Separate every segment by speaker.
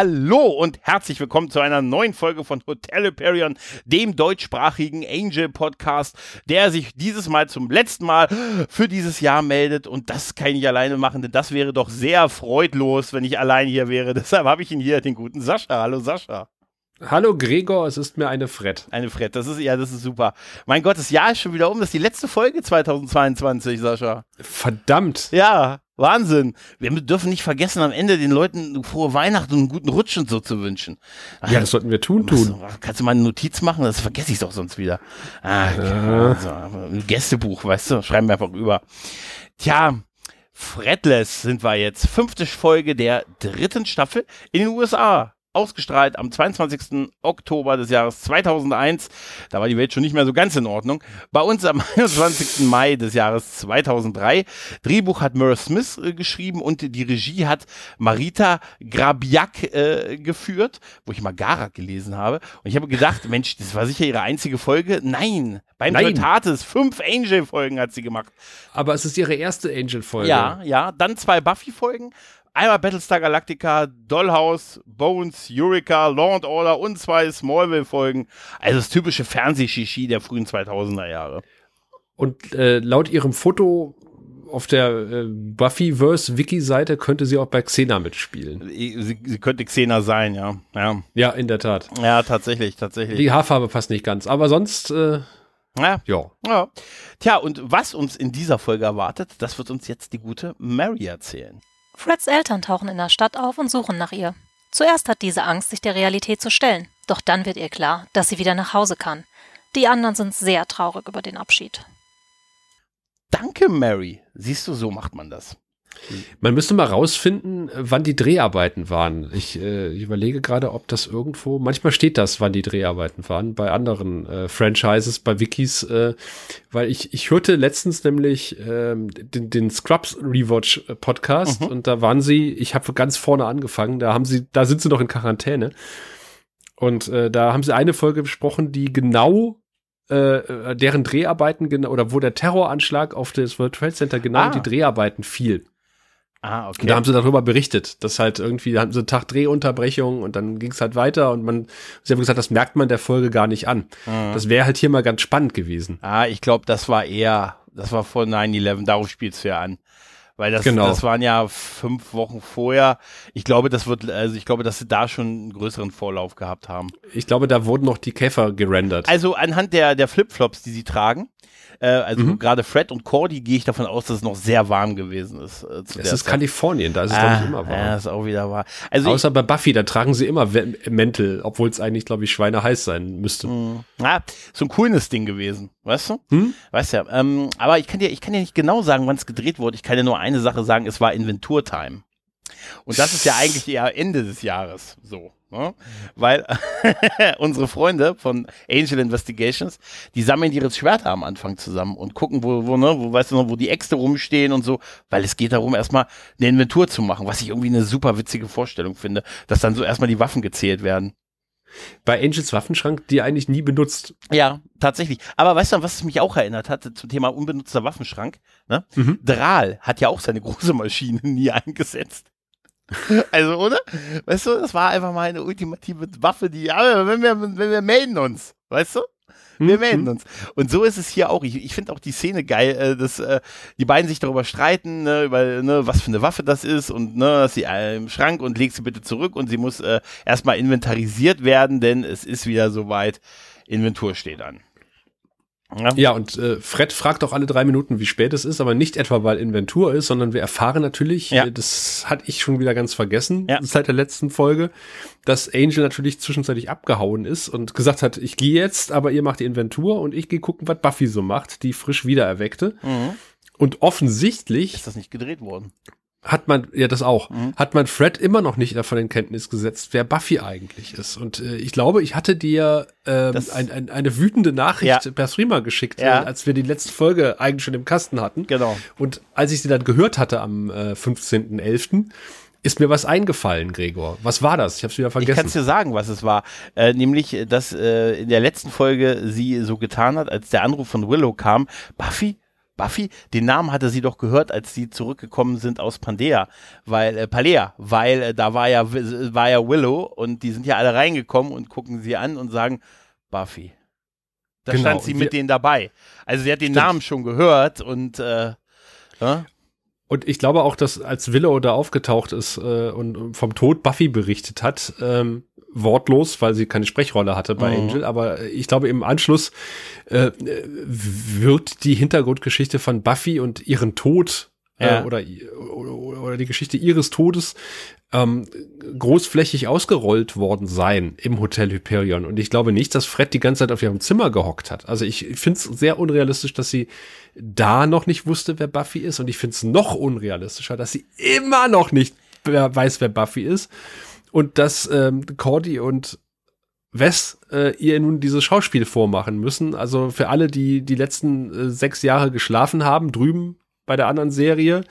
Speaker 1: Hallo und herzlich willkommen zu einer neuen Folge von Hotel Hyperion, dem deutschsprachigen Angel Podcast, der sich dieses Mal zum letzten Mal für dieses Jahr meldet. Und das kann ich alleine machen, denn das wäre doch sehr freudlos, wenn ich allein hier wäre. Deshalb habe ich ihn hier, den guten Sascha. Hallo Sascha.
Speaker 2: Hallo Gregor, es ist mir eine Fred.
Speaker 1: Eine Fred, das ist ja, das ist super. Mein Gott, das Jahr ist schon wieder um. Das ist die letzte Folge 2022, Sascha.
Speaker 2: Verdammt.
Speaker 1: Ja, Wahnsinn. Wir dürfen nicht vergessen, am Ende den Leuten frohe Weihnachten und einen guten Rutsch und so zu wünschen.
Speaker 2: Ja, das sollten wir tun, tun.
Speaker 1: Kannst du mal eine Notiz machen? Das vergesse ich doch sonst wieder. Ah, ja. also, ein Gästebuch, weißt du, schreiben wir einfach über. Tja, Fretless sind wir jetzt. Fünfte Folge der dritten Staffel in den USA ausgestrahlt am 22. Oktober des Jahres 2001. Da war die Welt schon nicht mehr so ganz in Ordnung. Bei uns am 21. Mai des Jahres 2003. Drehbuch hat Merle Smith äh, geschrieben und die Regie hat Marita Grabiak äh, geführt, wo ich mal Garak gelesen habe. Und ich habe gedacht, Mensch, das war sicher ihre einzige Folge. Nein, beim Nein. Totates, fünf Angel-Folgen hat sie gemacht.
Speaker 2: Aber es ist ihre erste Angel-Folge.
Speaker 1: Ja, ja. Dann zwei Buffy-Folgen einmal Battlestar Galactica, Dollhouse, Bones, Eureka, Law and Order und zwei Smallville-Folgen. Also das typische Fernsehshishi der frühen 2000er Jahre.
Speaker 2: Und äh, laut ihrem Foto auf der äh, Buffyverse-Wiki-Seite könnte sie auch bei Xena mitspielen.
Speaker 1: Sie, sie, könnte Xena sein, ja. ja.
Speaker 2: Ja, in der Tat.
Speaker 1: Ja, tatsächlich, tatsächlich.
Speaker 2: Die Haarfarbe passt nicht ganz, aber sonst. Äh,
Speaker 1: ja. ja. ja. Tja, und was uns in dieser Folge erwartet, das wird uns jetzt die gute Mary erzählen.
Speaker 3: Freds Eltern tauchen in der Stadt auf und suchen nach ihr. Zuerst hat diese Angst, sich der Realität zu stellen, doch dann wird ihr klar, dass sie wieder nach Hause kann. Die anderen sind sehr traurig über den Abschied.
Speaker 1: Danke, Mary. Siehst du, so macht man das.
Speaker 2: Man müsste mal rausfinden, wann die Dreharbeiten waren. Ich, äh, ich überlege gerade, ob das irgendwo, manchmal steht das, wann die Dreharbeiten waren, bei anderen äh, Franchises, bei Wikis, äh, weil ich, ich hörte letztens nämlich ähm, den, den Scrubs Rewatch Podcast mhm. und da waren sie, ich habe ganz vorne angefangen, da haben sie, da sind sie noch in Quarantäne. Und äh, da haben sie eine Folge besprochen, die genau äh, deren Dreharbeiten genau oder wo der Terroranschlag auf das World Trade Center genau ah. die Dreharbeiten fiel. Ah, okay. Und da haben sie darüber berichtet, dass halt irgendwie, da hatten sie einen Tag Drehunterbrechung und dann ging es halt weiter und man, sie haben gesagt, das merkt man der Folge gar nicht an. Mhm. Das wäre halt hier mal ganz spannend gewesen.
Speaker 1: Ah, ich glaube, das war eher, das war vor 9-11, darauf spielt es ja an. Weil das, genau. das waren ja fünf Wochen vorher. Ich glaube, das wird, also ich glaube, dass sie da schon einen größeren Vorlauf gehabt haben.
Speaker 2: Ich glaube, da wurden noch die Käfer gerendert.
Speaker 1: Also anhand der, der Flipflops, die sie tragen, äh, also mhm. gerade Fred und Cordy gehe ich davon aus, dass es noch sehr warm gewesen ist.
Speaker 2: Äh, es ist Zeit. Kalifornien, da ist es
Speaker 1: ah,
Speaker 2: glaube ich immer warm.
Speaker 1: Ja, ist auch wieder wahr.
Speaker 2: Also Außer ich, bei Buffy, da tragen sie immer Mäntel, obwohl es eigentlich, glaube ich, schweineheiß sein müsste.
Speaker 1: Mh. Ja, so ein cooles Ding gewesen, weißt du? Hm? Weißt ja. Ähm, aber ich kann dir, ich kann dir nicht genau sagen, wann es gedreht wurde. Ich kann dir nur eine Sache sagen, es war Inventurtime. Und das ist ja eigentlich eher Ende des Jahres so. Ne? Weil unsere Freunde von Angel Investigations, die sammeln ihre Schwerter am Anfang zusammen und gucken, wo, wo, ne, wo, weißt du noch, wo die Äxte rumstehen und so, weil es geht darum, erstmal eine Inventur zu machen, was ich irgendwie eine super witzige Vorstellung finde, dass dann so erstmal die Waffen gezählt werden.
Speaker 2: Bei Angels Waffenschrank, die eigentlich nie benutzt.
Speaker 1: Ja, tatsächlich. Aber weißt du, was es mich auch erinnert hat zum Thema unbenutzter Waffenschrank? Ne? Mhm. Dral hat ja auch seine große Maschine nie eingesetzt. Also, oder? Weißt du, das war einfach mal eine ultimative Waffe, die, aber wenn wir, wenn wir melden uns, weißt du? Wir mhm. melden uns. Und so ist es hier auch. Ich, ich finde auch die Szene geil, äh, dass äh, die beiden sich darüber streiten, ne, über ne, was für eine Waffe das ist und ne, dass sie äh, im Schrank und legt sie bitte zurück und sie muss äh, erstmal inventarisiert werden, denn es ist wieder soweit. Inventur steht an.
Speaker 2: Ja, ja und äh, Fred fragt auch alle drei Minuten, wie spät es ist, aber nicht etwa, weil Inventur ist, sondern wir erfahren natürlich, ja. äh, das hatte ich schon wieder ganz vergessen ja. seit der letzten Folge, dass Angel natürlich zwischenzeitlich abgehauen ist und gesagt hat, ich gehe jetzt, aber ihr macht die Inventur und ich gehe gucken, was Buffy so macht, die frisch wiedererweckte. Mhm. Und offensichtlich
Speaker 1: ist das nicht gedreht worden
Speaker 2: hat man, ja das auch, mhm. hat man Fred immer noch nicht davon in Kenntnis gesetzt, wer Buffy eigentlich ist. Und äh, ich glaube, ich hatte dir ähm, ein, ein, eine wütende Nachricht ja. per Streamer geschickt, ja. äh, als wir die letzte Folge eigentlich schon im Kasten hatten.
Speaker 1: Genau.
Speaker 2: Und als ich sie dann gehört hatte am äh, 15.11., ist mir was eingefallen, Gregor. Was war das? Ich habe es wieder vergessen. Ich
Speaker 1: kann dir sagen, was es war. Äh, nämlich, dass äh, in der letzten Folge sie so getan hat, als der Anruf von Willow kam, Buffy, Buffy, den Namen hatte sie doch gehört, als sie zurückgekommen sind aus Pandea, weil äh, Palea, weil äh, da war ja war ja Willow und die sind ja alle reingekommen und gucken sie an und sagen Buffy. Da genau. stand sie mit denen dabei. Also sie hat den Stimmt. Namen schon gehört und äh,
Speaker 2: ja? Und ich glaube auch, dass als Willow da aufgetaucht ist äh, und vom Tod Buffy berichtet hat, ähm, wortlos, weil sie keine Sprechrolle hatte bei oh. Angel, aber ich glaube im Anschluss äh, wird die Hintergrundgeschichte von Buffy und ihren Tod äh, ja. oder, oder, oder die Geschichte ihres Todes ähm, großflächig ausgerollt worden sein im Hotel Hyperion. Und ich glaube nicht, dass Fred die ganze Zeit auf ihrem Zimmer gehockt hat. Also ich finde es sehr unrealistisch, dass sie da noch nicht wusste, wer Buffy ist. Und ich finde es noch unrealistischer, dass sie immer noch nicht weiß, wer Buffy ist. Und dass ähm, Cordy und Wes äh, ihr nun dieses Schauspiel vormachen müssen. Also für alle, die die letzten äh, sechs Jahre geschlafen haben, drüben bei der anderen Serie,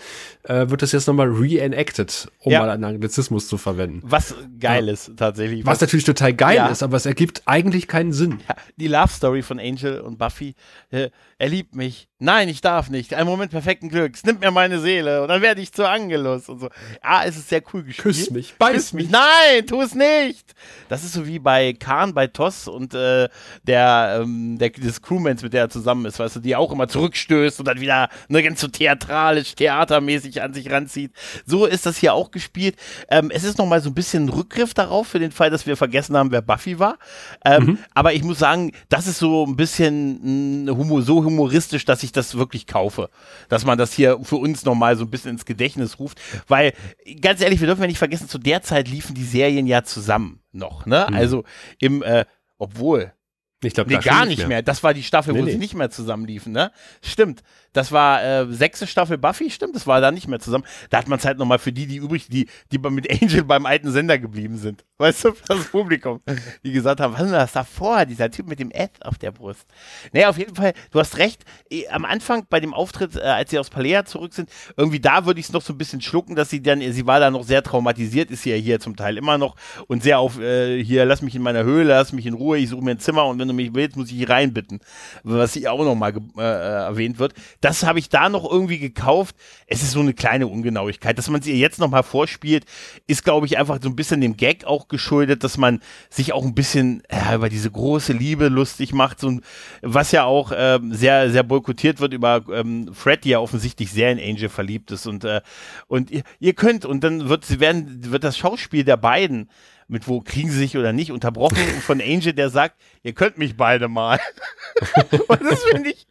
Speaker 2: äh, wird das jetzt nochmal reenacted, um ja. mal einen Anglizismus zu verwenden.
Speaker 1: Was geil ja. ist, tatsächlich.
Speaker 2: Was, was natürlich total geil ja. ist, aber es ergibt eigentlich keinen Sinn.
Speaker 1: die Love Story von Angel und Buffy, äh, er liebt mich. Nein, ich darf nicht. Ein Moment perfekten Glücks. Nimmt mir meine Seele und dann werde ich zu Angelus und so. Ja, es ist sehr cool gespielt.
Speaker 2: Küss mich, beiß Küss mich.
Speaker 1: Nein, tu es nicht. Das ist so wie bei Khan, bei Toss und äh, der, ähm, der des Crewmans, mit der er zusammen ist, weißt du, die auch immer zurückstößt und dann wieder ne, ganz so theatralisch, theatermäßig an sich ranzieht. So ist das hier auch gespielt. Ähm, es ist nochmal so ein bisschen ein Rückgriff darauf, für den Fall, dass wir vergessen haben, wer Buffy war. Ähm, mhm. Aber ich muss sagen, das ist so ein bisschen mh, humor, so humoristisch, dass ich das wirklich kaufe. Dass man das hier für uns nochmal so ein bisschen ins Gedächtnis ruft. Weil, ganz ehrlich, wir dürfen ja nicht vergessen, zu der Zeit liefen die Serien ja zusammen noch. Ne? Mhm. Also im, äh, obwohl,
Speaker 2: ich glaube,
Speaker 1: nee, gar nicht mehr. mehr. Das war die Staffel, nee, wo nee. sie nicht mehr zusammenliefen, ne? Stimmt. Das war äh, sechste Staffel Buffy, stimmt, das war da nicht mehr zusammen. Da hat man es halt nochmal für die, die übrig, die, die mit Angel beim alten Sender geblieben sind. Weißt du, das Publikum, die gesagt haben, was ist das davor, dieser Typ mit dem F auf der Brust. Naja, auf jeden Fall, du hast recht, eh, am Anfang bei dem Auftritt, äh, als sie aus Palea zurück sind, irgendwie da würde ich es noch so ein bisschen schlucken, dass sie dann, sie war da noch sehr traumatisiert, ist sie ja hier zum Teil immer noch und sehr auf, äh, hier, lass mich in meiner Höhle, lass mich in Ruhe, ich suche mir ein Zimmer und wenn du mich willst, muss ich hier reinbitten. Was hier auch nochmal äh, erwähnt wird das habe ich da noch irgendwie gekauft. Es ist so eine kleine Ungenauigkeit. Dass man ihr jetzt nochmal vorspielt, ist, glaube ich, einfach so ein bisschen dem Gag auch geschuldet, dass man sich auch ein bisschen ja, über diese große Liebe lustig macht. So, was ja auch äh, sehr, sehr boykottiert wird über ähm, Fred, die ja offensichtlich sehr in Angel verliebt ist. Und, äh, und ihr, ihr könnt, und dann wird, sie werden, wird das Schauspiel der beiden mit wo kriegen sie sich oder nicht, unterbrochen von Angel, der sagt, ihr könnt mich beide mal. und das finde ich,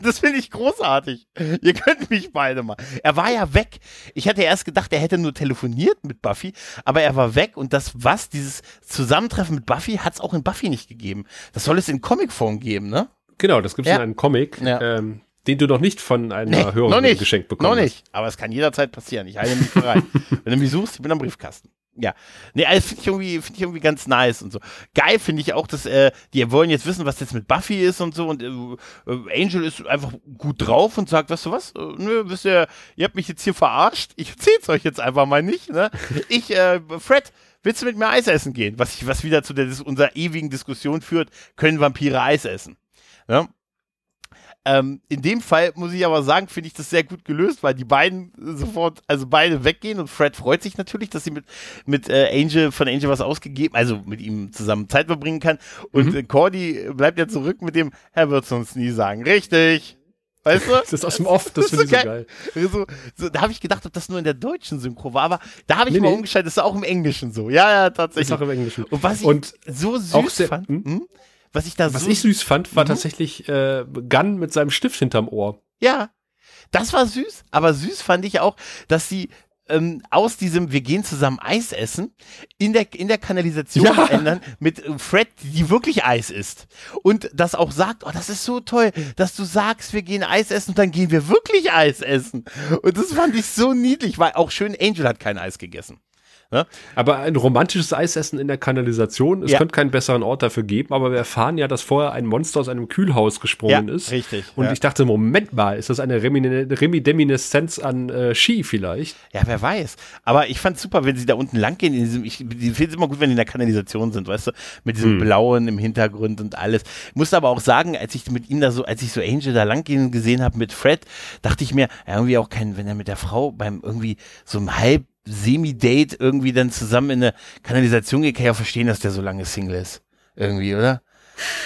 Speaker 1: das finde ich großartig. Ihr könnt mich beide mal. Er war ja weg. Ich hatte erst gedacht, er hätte nur telefoniert mit Buffy, aber er war weg und das was, dieses Zusammentreffen mit Buffy, hat es auch in Buffy nicht gegeben. Das soll es in Comicform geben, ne?
Speaker 2: Genau, das gibt es ja. in einem Comic. Ja. Ähm, den du noch nicht von einer nee, Hörerin geschenkt bekommen
Speaker 1: Noch nicht, aber es kann jederzeit passieren. Ich halte mich bereit. Wenn du mich suchst, ich bin am Briefkasten. Ja, nee, also finde ich irgendwie, finde ich irgendwie ganz nice und so. Geil finde ich auch, dass äh, die wollen jetzt wissen, was jetzt mit Buffy ist und so und äh, äh, Angel ist einfach gut drauf und sagt, weißt du was? Äh, nö, wisst ihr, ihr habt mich jetzt hier verarscht. Ich erzähl's euch jetzt einfach mal nicht. Ne? Ich, äh, Fred, willst du mit mir Eis essen gehen? Was ich, was wieder zu der unserer ewigen Diskussion führt, können Vampire Eis essen? Ja? Ähm, in dem Fall muss ich aber sagen, finde ich das sehr gut gelöst, weil die beiden sofort, also beide weggehen und Fred freut sich natürlich, dass sie mit, mit äh, Angel, von Angel was ausgegeben, also mit ihm zusammen Zeit verbringen kann. Und mhm. äh, Cordy bleibt ja zurück mit dem, er wird es uns nie sagen. Richtig. Weißt du?
Speaker 2: Das ist aus dem Off, das, das finde ich so geil.
Speaker 1: So, so, da habe ich gedacht, ob das nur in der deutschen Synchro war, aber da habe ich nee, mal nee. umgeschaltet, das ist auch im Englischen so. Ja, ja, tatsächlich. Das
Speaker 2: ist auch im Englischen.
Speaker 1: Und was ich
Speaker 2: und
Speaker 1: so süß sehr, fand, hm? Was ich da
Speaker 2: Was so ich süß fand, war mhm. tatsächlich äh, Gunn mit seinem Stift hinterm Ohr.
Speaker 1: Ja, das war süß, aber süß fand ich auch, dass sie ähm, aus diesem wir gehen zusammen Eis essen in der in der Kanalisation ja. verändern mit äh, Fred, die wirklich Eis isst und das auch sagt, oh, das ist so toll, dass du sagst, wir gehen Eis essen und dann gehen wir wirklich Eis essen und das fand ich so niedlich, weil auch schön Angel hat kein Eis gegessen.
Speaker 2: Ne? Aber ein romantisches Eisessen in der Kanalisation, es ja. könnte keinen besseren Ort dafür geben, aber wir erfahren ja, dass vorher ein Monster aus einem Kühlhaus gesprungen ja, ist.
Speaker 1: Richtig.
Speaker 2: Und ja. ich dachte, Moment mal, ist das eine Reminiszenz an äh, Ski vielleicht?
Speaker 1: Ja, wer weiß. Aber ich fand es super, wenn sie da unten lang gehen. In diesem, ich, die finde es immer gut, wenn die in der Kanalisation sind, weißt du, mit diesem hm. Blauen im Hintergrund und alles. Ich musste aber auch sagen, als ich mit ihm da so, als ich so Angel da lang gehen gesehen habe mit Fred, dachte ich mir, irgendwie auch kein, wenn er mit der Frau beim irgendwie so einem halb Semi-Date irgendwie dann zusammen in eine Kanalisation geht, kann ich auch verstehen, dass der so lange Single ist. Irgendwie, oder?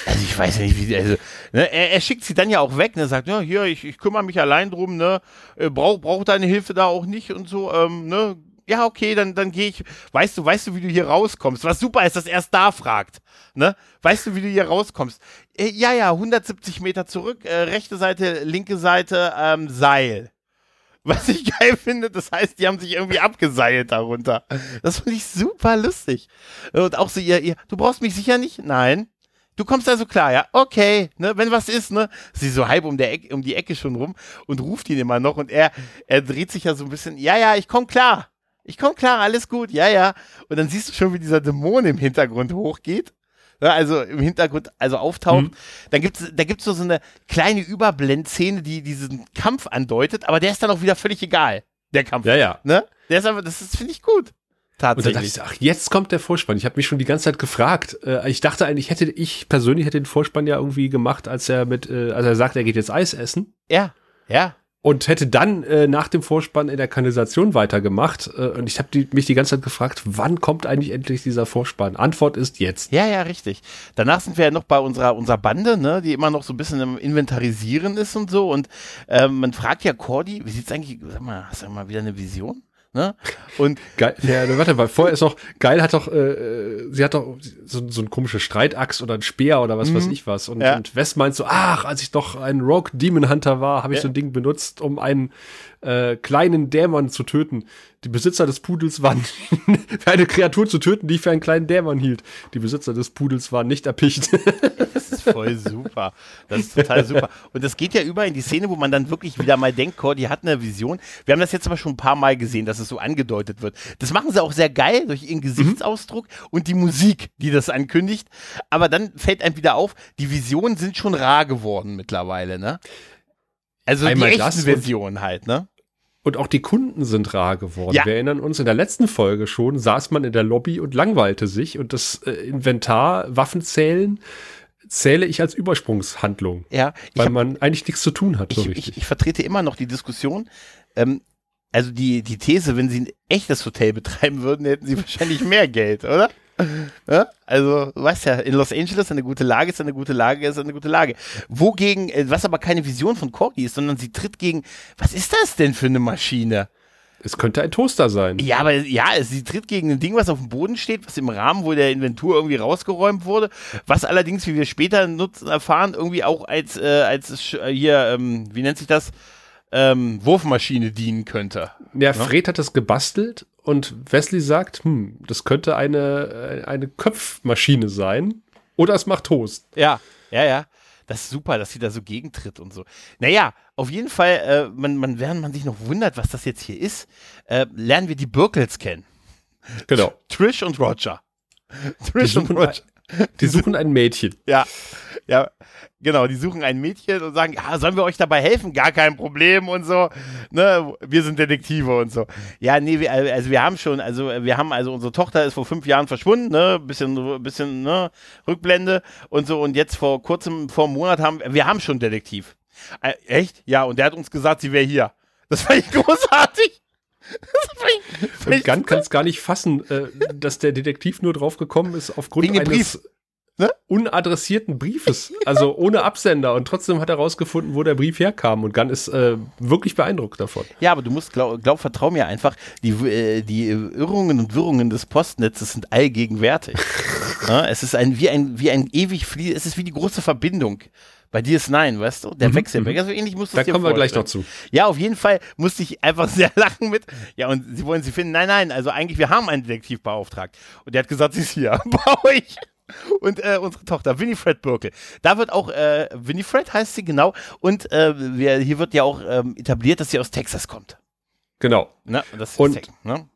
Speaker 1: Also ich weiß ja nicht, wie, also, ne, er, er, schickt sie dann ja auch weg, ne, sagt, ja, hier, ich, ich kümmere mich allein drum, ne, äh, brauch, brauch deine Hilfe da auch nicht und so, ähm, ne, ja, okay, dann, dann gehe ich, weißt du, weißt du, wie du hier rauskommst? Was super ist, dass er es da fragt, ne, weißt du, wie du hier rauskommst? Äh, ja, ja, 170 Meter zurück, äh, rechte Seite, linke Seite, ähm, Seil. Was ich geil finde, das heißt, die haben sich irgendwie abgeseilt darunter. Das finde ich super lustig. Und auch so, ihr, ihr, du brauchst mich sicher nicht? Nein. Du kommst also klar, ja? Okay, ne, wenn was ist, ne? Sie so halb um, der Ecke, um die Ecke schon rum und ruft ihn immer noch und er, er dreht sich ja so ein bisschen, ja, ja, ich komm klar. Ich komm klar, alles gut, ja, ja. Und dann siehst du schon, wie dieser Dämon im Hintergrund hochgeht also im Hintergrund also auftaucht. Mhm. Dann gibt's da gibt's so, so eine kleine Überblendszene, die diesen Kampf andeutet, aber der ist dann auch wieder völlig egal, der Kampf.
Speaker 2: Ja, ja.
Speaker 1: Ne? Der ist aber, das finde ich gut.
Speaker 2: Tatsächlich. Und dann dachte ich, ach, jetzt kommt der Vorspann. Ich habe mich schon die ganze Zeit gefragt. Äh, ich dachte eigentlich, hätte ich persönlich hätte den Vorspann ja irgendwie gemacht, als er mit, äh, als er sagt, er geht jetzt Eis essen.
Speaker 1: Ja, ja
Speaker 2: und hätte dann äh, nach dem Vorspann in der Kanalisation weitergemacht. Äh, und ich habe mich die ganze Zeit gefragt, wann kommt eigentlich endlich dieser Vorspann? Antwort ist jetzt.
Speaker 1: Ja, ja, richtig. Danach sind wir ja noch bei unserer, unserer Bande, ne, die immer noch so ein bisschen im Inventarisieren ist und so. Und ähm, man fragt ja Cordy, wie sieht's eigentlich, sag mal, hast du mal wieder eine Vision? Ne?
Speaker 2: Und geil, ja, warte mal, vorher ist noch, geil hat doch, äh, sie hat doch so, so ein komische Streitachs oder ein Speer oder was mhm. weiß ich was. Und, ja. und Wes meint so, ach, als ich doch ein Rogue Demon Hunter war, habe ich ja. so ein Ding benutzt, um einen äh, kleinen Dämon zu töten. Die Besitzer des Pudels waren für eine Kreatur zu töten, die ich für einen kleinen Dämon hielt. Die Besitzer des Pudels waren nicht erpicht.
Speaker 1: das ist voll super. Das ist total super. Und das geht ja über in die Szene, wo man dann wirklich wieder mal denkt, Cordy hat eine Vision. Wir haben das jetzt aber schon ein paar Mal gesehen, dass es so angedeutet wird. Das machen sie auch sehr geil durch ihren Gesichtsausdruck mhm. und die Musik, die das ankündigt. Aber dann fällt einem wieder auf, die Visionen sind schon rar geworden mittlerweile, ne? Also Einmal die echten Versionen halt, ne?
Speaker 2: Und auch die Kunden sind rar geworden. Ja. Wir erinnern uns, in der letzten Folge schon saß man in der Lobby und langweilte sich und das äh, Inventar, Waffenzählen zähle ich als Übersprungshandlung.
Speaker 1: Ja.
Speaker 2: Weil hab, man eigentlich nichts zu tun hat.
Speaker 1: So ich, ich, ich, vertrete immer noch die Diskussion, ähm, also die, die These, wenn sie ein echtes Hotel betreiben würden, hätten sie wahrscheinlich mehr Geld, oder? Ja? Also, du weißt ja, in Los Angeles eine gute Lage ist eine gute Lage ist eine gute Lage. Wogegen, äh, was aber keine Vision von Corgi ist, sondern sie tritt gegen, was ist das denn für eine Maschine?
Speaker 2: Es könnte ein Toaster sein.
Speaker 1: Ja, aber ja, sie tritt gegen ein Ding, was auf dem Boden steht, was im Rahmen wohl der Inventur irgendwie rausgeräumt wurde, was allerdings, wie wir später nutzen, erfahren, irgendwie auch als, äh, als äh, hier, ähm, wie nennt sich das? Ähm, Wurfmaschine dienen könnte.
Speaker 2: Ja, Fred hat das gebastelt und Wesley sagt, hm, das könnte eine, äh, eine Köpfmaschine sein. Oder es macht Toast.
Speaker 1: Ja, ja, ja. Das ist super, dass sie da so gegentritt und so. Naja, auf jeden Fall, äh, man, man, während man sich noch wundert, was das jetzt hier ist, äh, lernen wir die Birkels kennen.
Speaker 2: Genau.
Speaker 1: Trish und Roger.
Speaker 2: Trish und Roger. Die suchen ein Mädchen.
Speaker 1: Ja, ja, genau. Die suchen ein Mädchen und sagen, ja, sollen wir euch dabei helfen? Gar kein Problem und so. Ne, wir sind Detektive und so. Ja, nee, wir, also wir haben schon, also wir haben, also unsere Tochter ist vor fünf Jahren verschwunden, ne, bisschen, bisschen, ne, Rückblende und so. Und jetzt vor kurzem, vor einem Monat haben wir haben schon Detektiv. Äh, echt? Ja, und der hat uns gesagt, sie wäre hier. Das fand ich großartig.
Speaker 2: Und Gunn kann es gar nicht fassen, äh, dass der Detektiv nur drauf gekommen ist aufgrund eines Brief. Ne? unadressierten Briefes, also ohne Absender. Und trotzdem hat er rausgefunden, wo der Brief herkam. Und Gunn ist äh, wirklich beeindruckt davon.
Speaker 1: Ja, aber du musst, glaub, glaub vertrau mir einfach, die, äh, die Irrungen und Wirrungen des Postnetzes sind allgegenwärtig. ja, es ist ein, wie ein, wie ein ewig Flie es ist wie die große Verbindung bei dir ist nein, weißt du? Der mhm, Wechselback. Mhm. Also ähnlich musst
Speaker 2: du Da kommen wir gleich noch zu.
Speaker 1: Ja, auf jeden Fall musste ich einfach sehr lachen mit. Ja, und sie wollen sie finden. Nein, nein, also eigentlich, wir haben einen Detektiv beauftragt. Und der hat gesagt, sie ist hier bei euch. Und äh, unsere Tochter, Winifred Birkel. Da wird auch, äh, Winifred heißt sie genau. Und äh, wir, hier wird ja auch ähm, etabliert, dass sie aus Texas kommt.
Speaker 2: Genau.
Speaker 1: Na, das ist
Speaker 2: und, Texas, ne?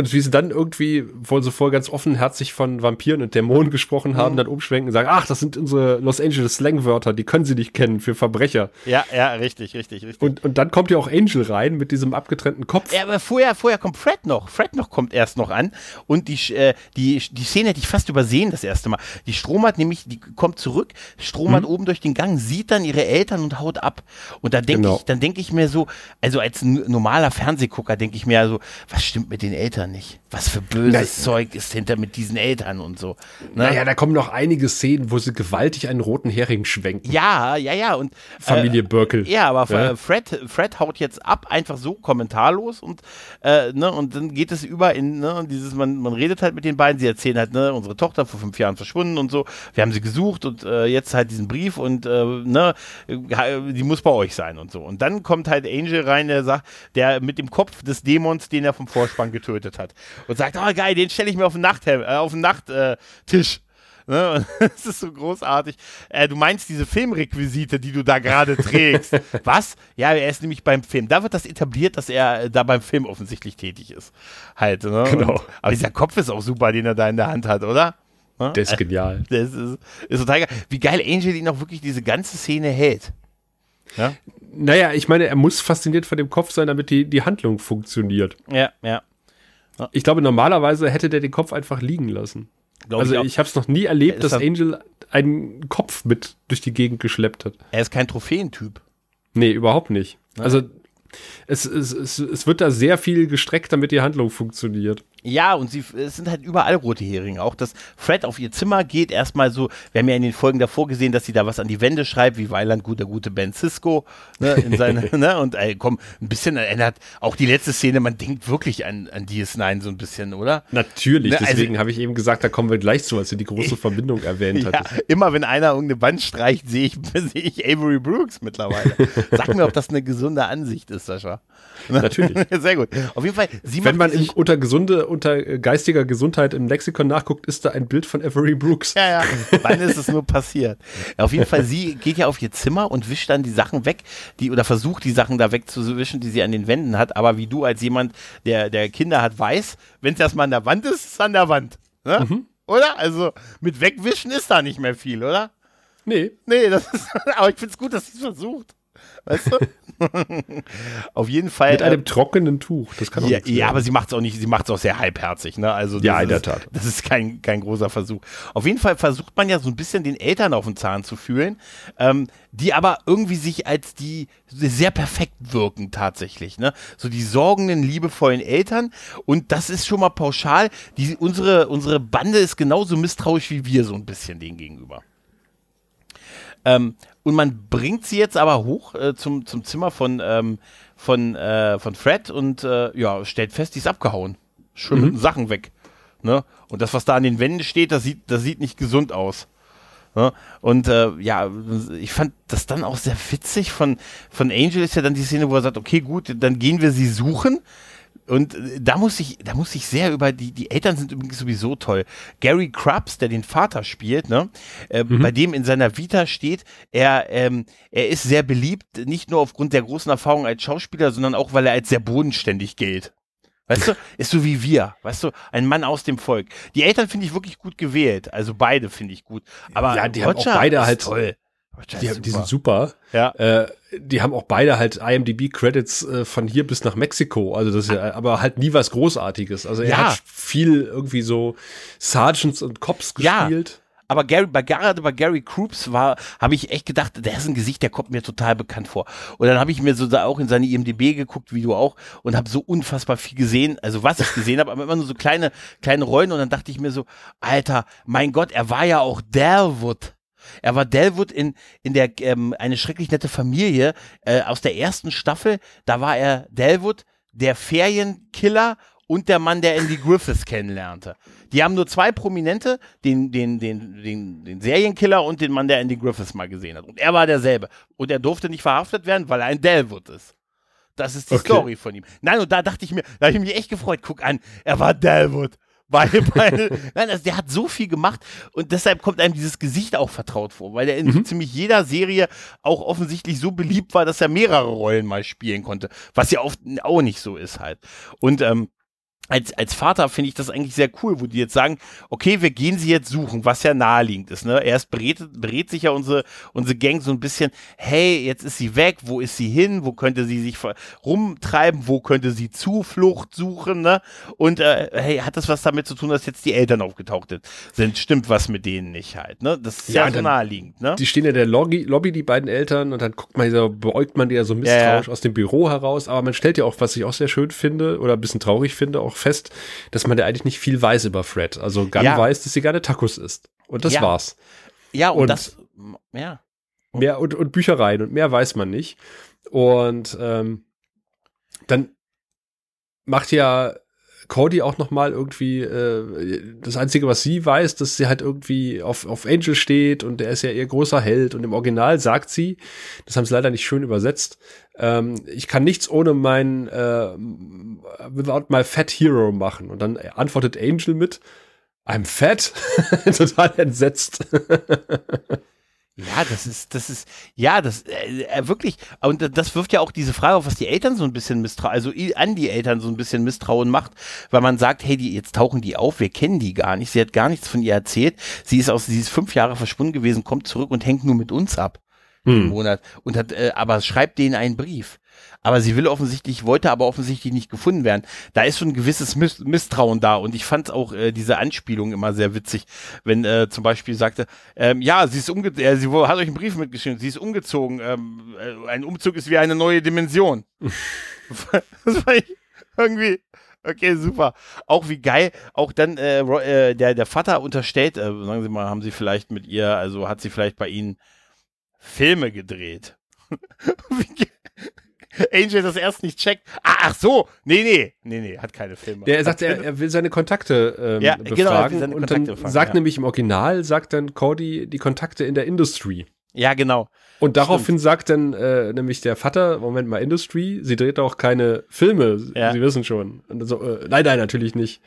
Speaker 2: Und wie sie dann irgendwie, wo sie vorher ganz offenherzig von Vampiren und Dämonen gesprochen haben, mhm. dann umschwenken und sagen, ach, das sind unsere Los Angeles Slangwörter, die können sie nicht kennen für Verbrecher.
Speaker 1: Ja, ja, richtig, richtig, richtig.
Speaker 2: Und, und dann kommt ja auch Angel rein mit diesem abgetrennten Kopf.
Speaker 1: Ja, aber vorher, vorher kommt Fred noch. Fred noch kommt erst noch an. Und die, äh, die, die Szene hätte ich fast übersehen das erste Mal. Die Stromert nämlich, die kommt zurück, Stromert mhm. oben durch den Gang, sieht dann ihre Eltern und haut ab. Und da denke genau. ich, dann denke ich mir so, also als normaler Fernsehgucker denke ich mir also, was stimmt mit den Eltern nicht? Was für böses Nein. Zeug ist hinter mit diesen Eltern und so.
Speaker 2: Ne? Naja, da kommen noch einige Szenen, wo sie gewaltig einen roten Hering schwenken.
Speaker 1: Ja, ja, ja. Und,
Speaker 2: Familie äh, Birkel.
Speaker 1: Ja, aber ja? Fred, Fred haut jetzt ab, einfach so kommentarlos und, äh, ne, und dann geht es über in ne, dieses, man, man redet halt mit den beiden, sie erzählen halt, ne, unsere Tochter vor fünf Jahren verschwunden und so. Wir haben sie gesucht und äh, jetzt halt diesen Brief und äh, ne, die muss bei euch sein und so. Und dann kommt halt Angel rein, der sagt, der mit dem Kopf des Dämons, den er vom Vorspann getötet hat. Und sagt, oh geil, den stelle ich mir auf den, Nachttisch. Äh, auf den Nachttisch. Ne? Das ist so großartig. Äh, du meinst diese Filmrequisite, die du da gerade trägst. Was? Ja, er ist nämlich beim Film. Da wird das etabliert, dass er äh, da beim Film offensichtlich tätig ist. Halt, ne? Genau. Und, aber dieser Kopf ist auch super, den er da in der Hand hat, oder?
Speaker 2: Ne? Der ist genial.
Speaker 1: Das ist, ist total geil. Wie geil Angel ihn auch wirklich diese ganze Szene hält.
Speaker 2: Ja? Naja, ich meine, er muss fasziniert von dem Kopf sein, damit die, die Handlung funktioniert.
Speaker 1: Ja, ja.
Speaker 2: Ich glaube, normalerweise hätte der den Kopf einfach liegen lassen. Glaub also ich, ich habe es noch nie erlebt, dass Angel einen Kopf mit durch die Gegend geschleppt hat.
Speaker 1: Er ist kein Trophäentyp.
Speaker 2: Nee, überhaupt nicht. Also es, es, es, es wird da sehr viel gestreckt, damit die Handlung funktioniert.
Speaker 1: Ja, und sie, es sind halt überall rote Heringe. Auch, dass Fred auf ihr Zimmer geht, erstmal so, wir haben ja in den Folgen davor gesehen, dass sie da was an die Wände schreibt, wie Weiland, gut, der gute Ben Cisco, ne, in seine, ne, und ey, komm, ein bisschen erinnert, auch die letzte Szene, man denkt wirklich an, an DS9 so ein bisschen, oder?
Speaker 2: Natürlich, ne, also, deswegen habe ich eben gesagt, da kommen wir gleich zu, als du die große Verbindung erwähnt ja, hattest.
Speaker 1: Immer wenn einer irgendeine Wand streicht, sehe ich, sehe ich Avery Brooks mittlerweile. Sag mir, ob das eine gesunde Ansicht ist, Sascha.
Speaker 2: Natürlich.
Speaker 1: Sehr gut. Auf jeden Fall,
Speaker 2: sie Wenn man im, unter gesunde, unter geistiger Gesundheit im Lexikon nachguckt, ist da ein Bild von Avery Brooks.
Speaker 1: Ja, ja. Wann ist es nur passiert? Auf jeden Fall, sie geht ja auf ihr Zimmer und wischt dann die Sachen weg, die oder versucht die Sachen da wegzuwischen, die sie an den Wänden hat. Aber wie du als jemand, der, der Kinder hat, weiß, wenn es erstmal an der Wand ist, ist es an der Wand. Ne? Mhm. Oder? Also mit wegwischen ist da nicht mehr viel, oder?
Speaker 2: Nee.
Speaker 1: Nee, das ist, aber ich finde es gut, dass sie es versucht. Weißt du? Auf jeden Fall.
Speaker 2: Mit einem äh, trockenen Tuch.
Speaker 1: Das kann auch ja, ja, aber sie macht es auch nicht, sie macht es auch sehr halbherzig, ne? Also
Speaker 2: ja, in der Tat.
Speaker 1: das ist kein, kein großer Versuch. Auf jeden Fall versucht man ja so ein bisschen den Eltern auf den Zahn zu fühlen, ähm, die aber irgendwie sich als die sehr perfekt wirken tatsächlich, ne? So die sorgenden, liebevollen Eltern. Und das ist schon mal pauschal. Die, unsere, unsere Bande ist genauso misstrauisch wie wir so ein bisschen denen gegenüber. Ähm, und man bringt sie jetzt aber hoch äh, zum, zum Zimmer von, ähm, von, äh, von Fred und äh, ja, stellt fest, die ist abgehauen. Schön mhm. Sachen weg. Ne? Und das, was da an den Wänden steht, das sieht, das sieht nicht gesund aus. Ne? Und äh, ja, ich fand das dann auch sehr witzig. Von, von Angel ist ja dann die Szene, wo er sagt, okay, gut, dann gehen wir sie suchen. Und äh, da muss ich, da muss ich sehr über die, die Eltern sind übrigens sowieso toll. Gary Krabs, der den Vater spielt, ne, äh, mhm. bei dem in seiner Vita steht, er, ähm, er ist sehr beliebt, nicht nur aufgrund der großen Erfahrung als Schauspieler, sondern auch, weil er als sehr bodenständig gilt. Weißt du, ist so wie wir, weißt du, ein Mann aus dem Volk. Die Eltern finde ich wirklich gut gewählt, also beide finde ich gut. Aber
Speaker 2: ja, die Roger haben auch beide halt toll. Die, die, sind super.
Speaker 1: Ja.
Speaker 2: Äh, die haben auch beide halt IMDb-Credits äh, von hier bis nach Mexiko. Also das ist ja, aber halt nie was Großartiges. Also er ja. hat viel irgendwie so Sergeants und Cops gespielt. Ja.
Speaker 1: Aber Gary, bei, gerade bei Gary Kroops war, habe ich echt gedacht, der ist ein Gesicht, der kommt mir total bekannt vor. Und dann habe ich mir so da auch in seine IMDB geguckt, wie du auch, und habe so unfassbar viel gesehen. Also was ich gesehen habe, aber immer nur so kleine, kleine Rollen. Und dann dachte ich mir so, Alter, mein Gott, er war ja auch Dalwood. Er war Delwood in, in der ähm, eine schrecklich nette Familie äh, aus der ersten Staffel. Da war er Delwood, der Ferienkiller und der Mann, der Andy Griffiths kennenlernte. Die haben nur zwei Prominente, den, den, den, den, den Serienkiller und den Mann, der Andy Griffiths mal gesehen hat. Und er war derselbe. Und er durfte nicht verhaftet werden, weil er ein Delwood ist. Das ist die okay. Story von ihm. Nein, und da dachte ich mir, da habe ich mich echt gefreut. Guck an, er war Delwood. Weil, weil nein, also der hat so viel gemacht und deshalb kommt einem dieses Gesicht auch vertraut vor, weil er in mhm. ziemlich jeder Serie auch offensichtlich so beliebt war, dass er mehrere Rollen mal spielen konnte, was ja oft auch nicht so ist halt. Und ähm, als, als Vater finde ich das eigentlich sehr cool, wo die jetzt sagen, okay, wir gehen sie jetzt suchen, was ja naheliegend ist. Ne? Erst berät, berät sich ja unsere, unsere Gang so ein bisschen, hey, jetzt ist sie weg, wo ist sie hin, wo könnte sie sich rumtreiben, wo könnte sie Zuflucht suchen, ne? Und äh, hey, hat das was damit zu tun, dass jetzt die Eltern aufgetaucht sind? Stimmt was mit denen nicht halt, ne? Das ist ja, ja so naheliegend, ne?
Speaker 2: Die stehen in der Lobby, Lobby, die beiden Eltern, und dann guckt man so, beäugt man die ja so misstrauisch ja, ja. aus dem Büro heraus, aber man stellt ja auch, was ich auch sehr schön finde, oder ein bisschen traurig finde, auch fest, dass man da eigentlich nicht viel weiß über Fred. Also Gunn ja. weiß, dass sie gerne Tacos isst. Und das
Speaker 1: ja.
Speaker 2: war's.
Speaker 1: Ja, und, und das, ja.
Speaker 2: Mehr und, und Büchereien und mehr weiß man nicht. Und ähm, dann macht ja Cody auch noch mal irgendwie äh, das Einzige, was sie weiß, dass sie halt irgendwie auf, auf Angel steht und der ist ja ihr großer Held und im Original sagt sie, das haben sie leider nicht schön übersetzt, ähm, ich kann nichts ohne mein äh, Without my Fat Hero machen und dann antwortet Angel mit I'm fat, total entsetzt.
Speaker 1: Ja, das ist, das ist, ja, das äh, äh, wirklich, und das wirft ja auch diese Frage auf, was die Eltern so ein bisschen misstrauen, also an die Eltern so ein bisschen Misstrauen macht, weil man sagt, hey, die, jetzt tauchen die auf, wir kennen die gar nicht, sie hat gar nichts von ihr erzählt, sie ist aus, sie ist fünf Jahre verschwunden gewesen, kommt zurück und hängt nur mit uns ab hm. im Monat und hat, äh, aber schreibt denen einen Brief aber sie will offensichtlich, wollte aber offensichtlich nicht gefunden werden. Da ist schon ein gewisses Miss Misstrauen da und ich fand auch äh, diese Anspielung immer sehr witzig, wenn äh, zum Beispiel sagte, ähm, ja, sie ist umgezogen, äh, sie hat euch einen Brief mitgeschrieben, sie ist umgezogen, ähm, äh, ein Umzug ist wie eine neue Dimension. das war ich irgendwie, Okay, super. Auch wie geil, auch dann äh, äh, der, der Vater unterstellt, äh, sagen Sie mal, haben Sie vielleicht mit ihr, also hat sie vielleicht bei Ihnen Filme gedreht? wie, Angel das erst nicht checkt. Ah, ach so, nee, nee, nee, nee, hat keine Filme.
Speaker 2: Der sagt, er, er will seine Kontakte ähm, ja, befragen genau, er will seine Kontakte und dann befragen, sagt ja. nämlich im Original, sagt dann Cody die Kontakte in der Industry.
Speaker 1: Ja, genau.
Speaker 2: Und daraufhin Stimmt. sagt dann äh, nämlich der Vater, Moment mal, Industry, sie dreht auch keine Filme, ja. Sie wissen schon. Und so, äh, nein, nein, natürlich nicht.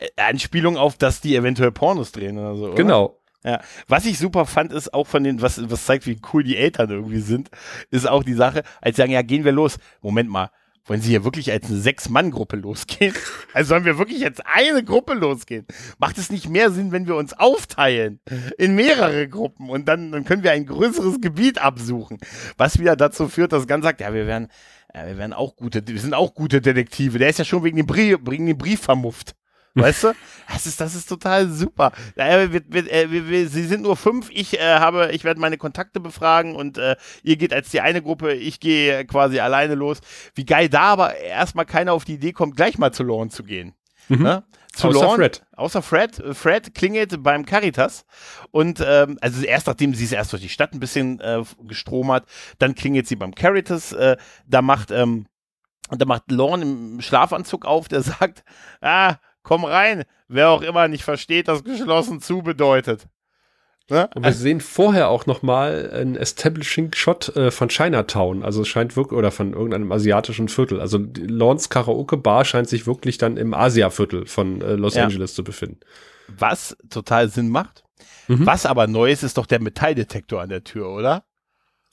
Speaker 1: Äh, Anspielung auf, dass die eventuell Pornos drehen oder so. Oder?
Speaker 2: Genau.
Speaker 1: Ja, was ich super fand, ist auch von den, was, was zeigt, wie cool die Eltern irgendwie sind, ist auch die Sache, als sie sagen, ja, gehen wir los. Moment mal, wollen sie hier wirklich als eine Sechs-Mann-Gruppe losgehen? Also sollen wir wirklich jetzt eine Gruppe losgehen? Macht es nicht mehr Sinn, wenn wir uns aufteilen in mehrere Gruppen und dann, dann können wir ein größeres Gebiet absuchen? Was wieder dazu führt, dass Ganz sagt, ja, wir werden, ja, wir werden auch gute, wir sind auch gute Detektive. Der ist ja schon wegen dem Brief, wegen dem Brief vermufft. Weißt du? Das ist, das ist total super. Äh, wir, wir, wir, sie sind nur fünf. Ich äh, habe, ich werde meine Kontakte befragen und äh, ihr geht als die eine Gruppe, ich gehe quasi alleine los. Wie geil da aber erstmal keiner auf die Idee kommt, gleich mal zu Lorne zu gehen. Mhm. Ne? Zu
Speaker 2: außer
Speaker 1: Lorne,
Speaker 2: Fred.
Speaker 1: Außer Fred. Fred klingelt beim Caritas und ähm, also erst nachdem sie es erst durch die Stadt ein bisschen äh, gestromert, dann klingelt sie beim Caritas. Äh, da macht ähm, und da macht Lorne im Schlafanzug auf, der sagt, ah, komm rein. Wer auch immer nicht versteht, dass geschlossen zu bedeutet.
Speaker 2: Ne? Und wir sehen vorher auch noch mal einen Establishing Shot äh, von Chinatown. Also es scheint wirklich, oder von irgendeinem asiatischen Viertel. Also Lawns Karaoke Bar scheint sich wirklich dann im Asia-Viertel von äh, Los ja. Angeles zu befinden.
Speaker 1: Was total Sinn macht. Mhm. Was aber neu ist, ist doch der Metalldetektor an der Tür, oder?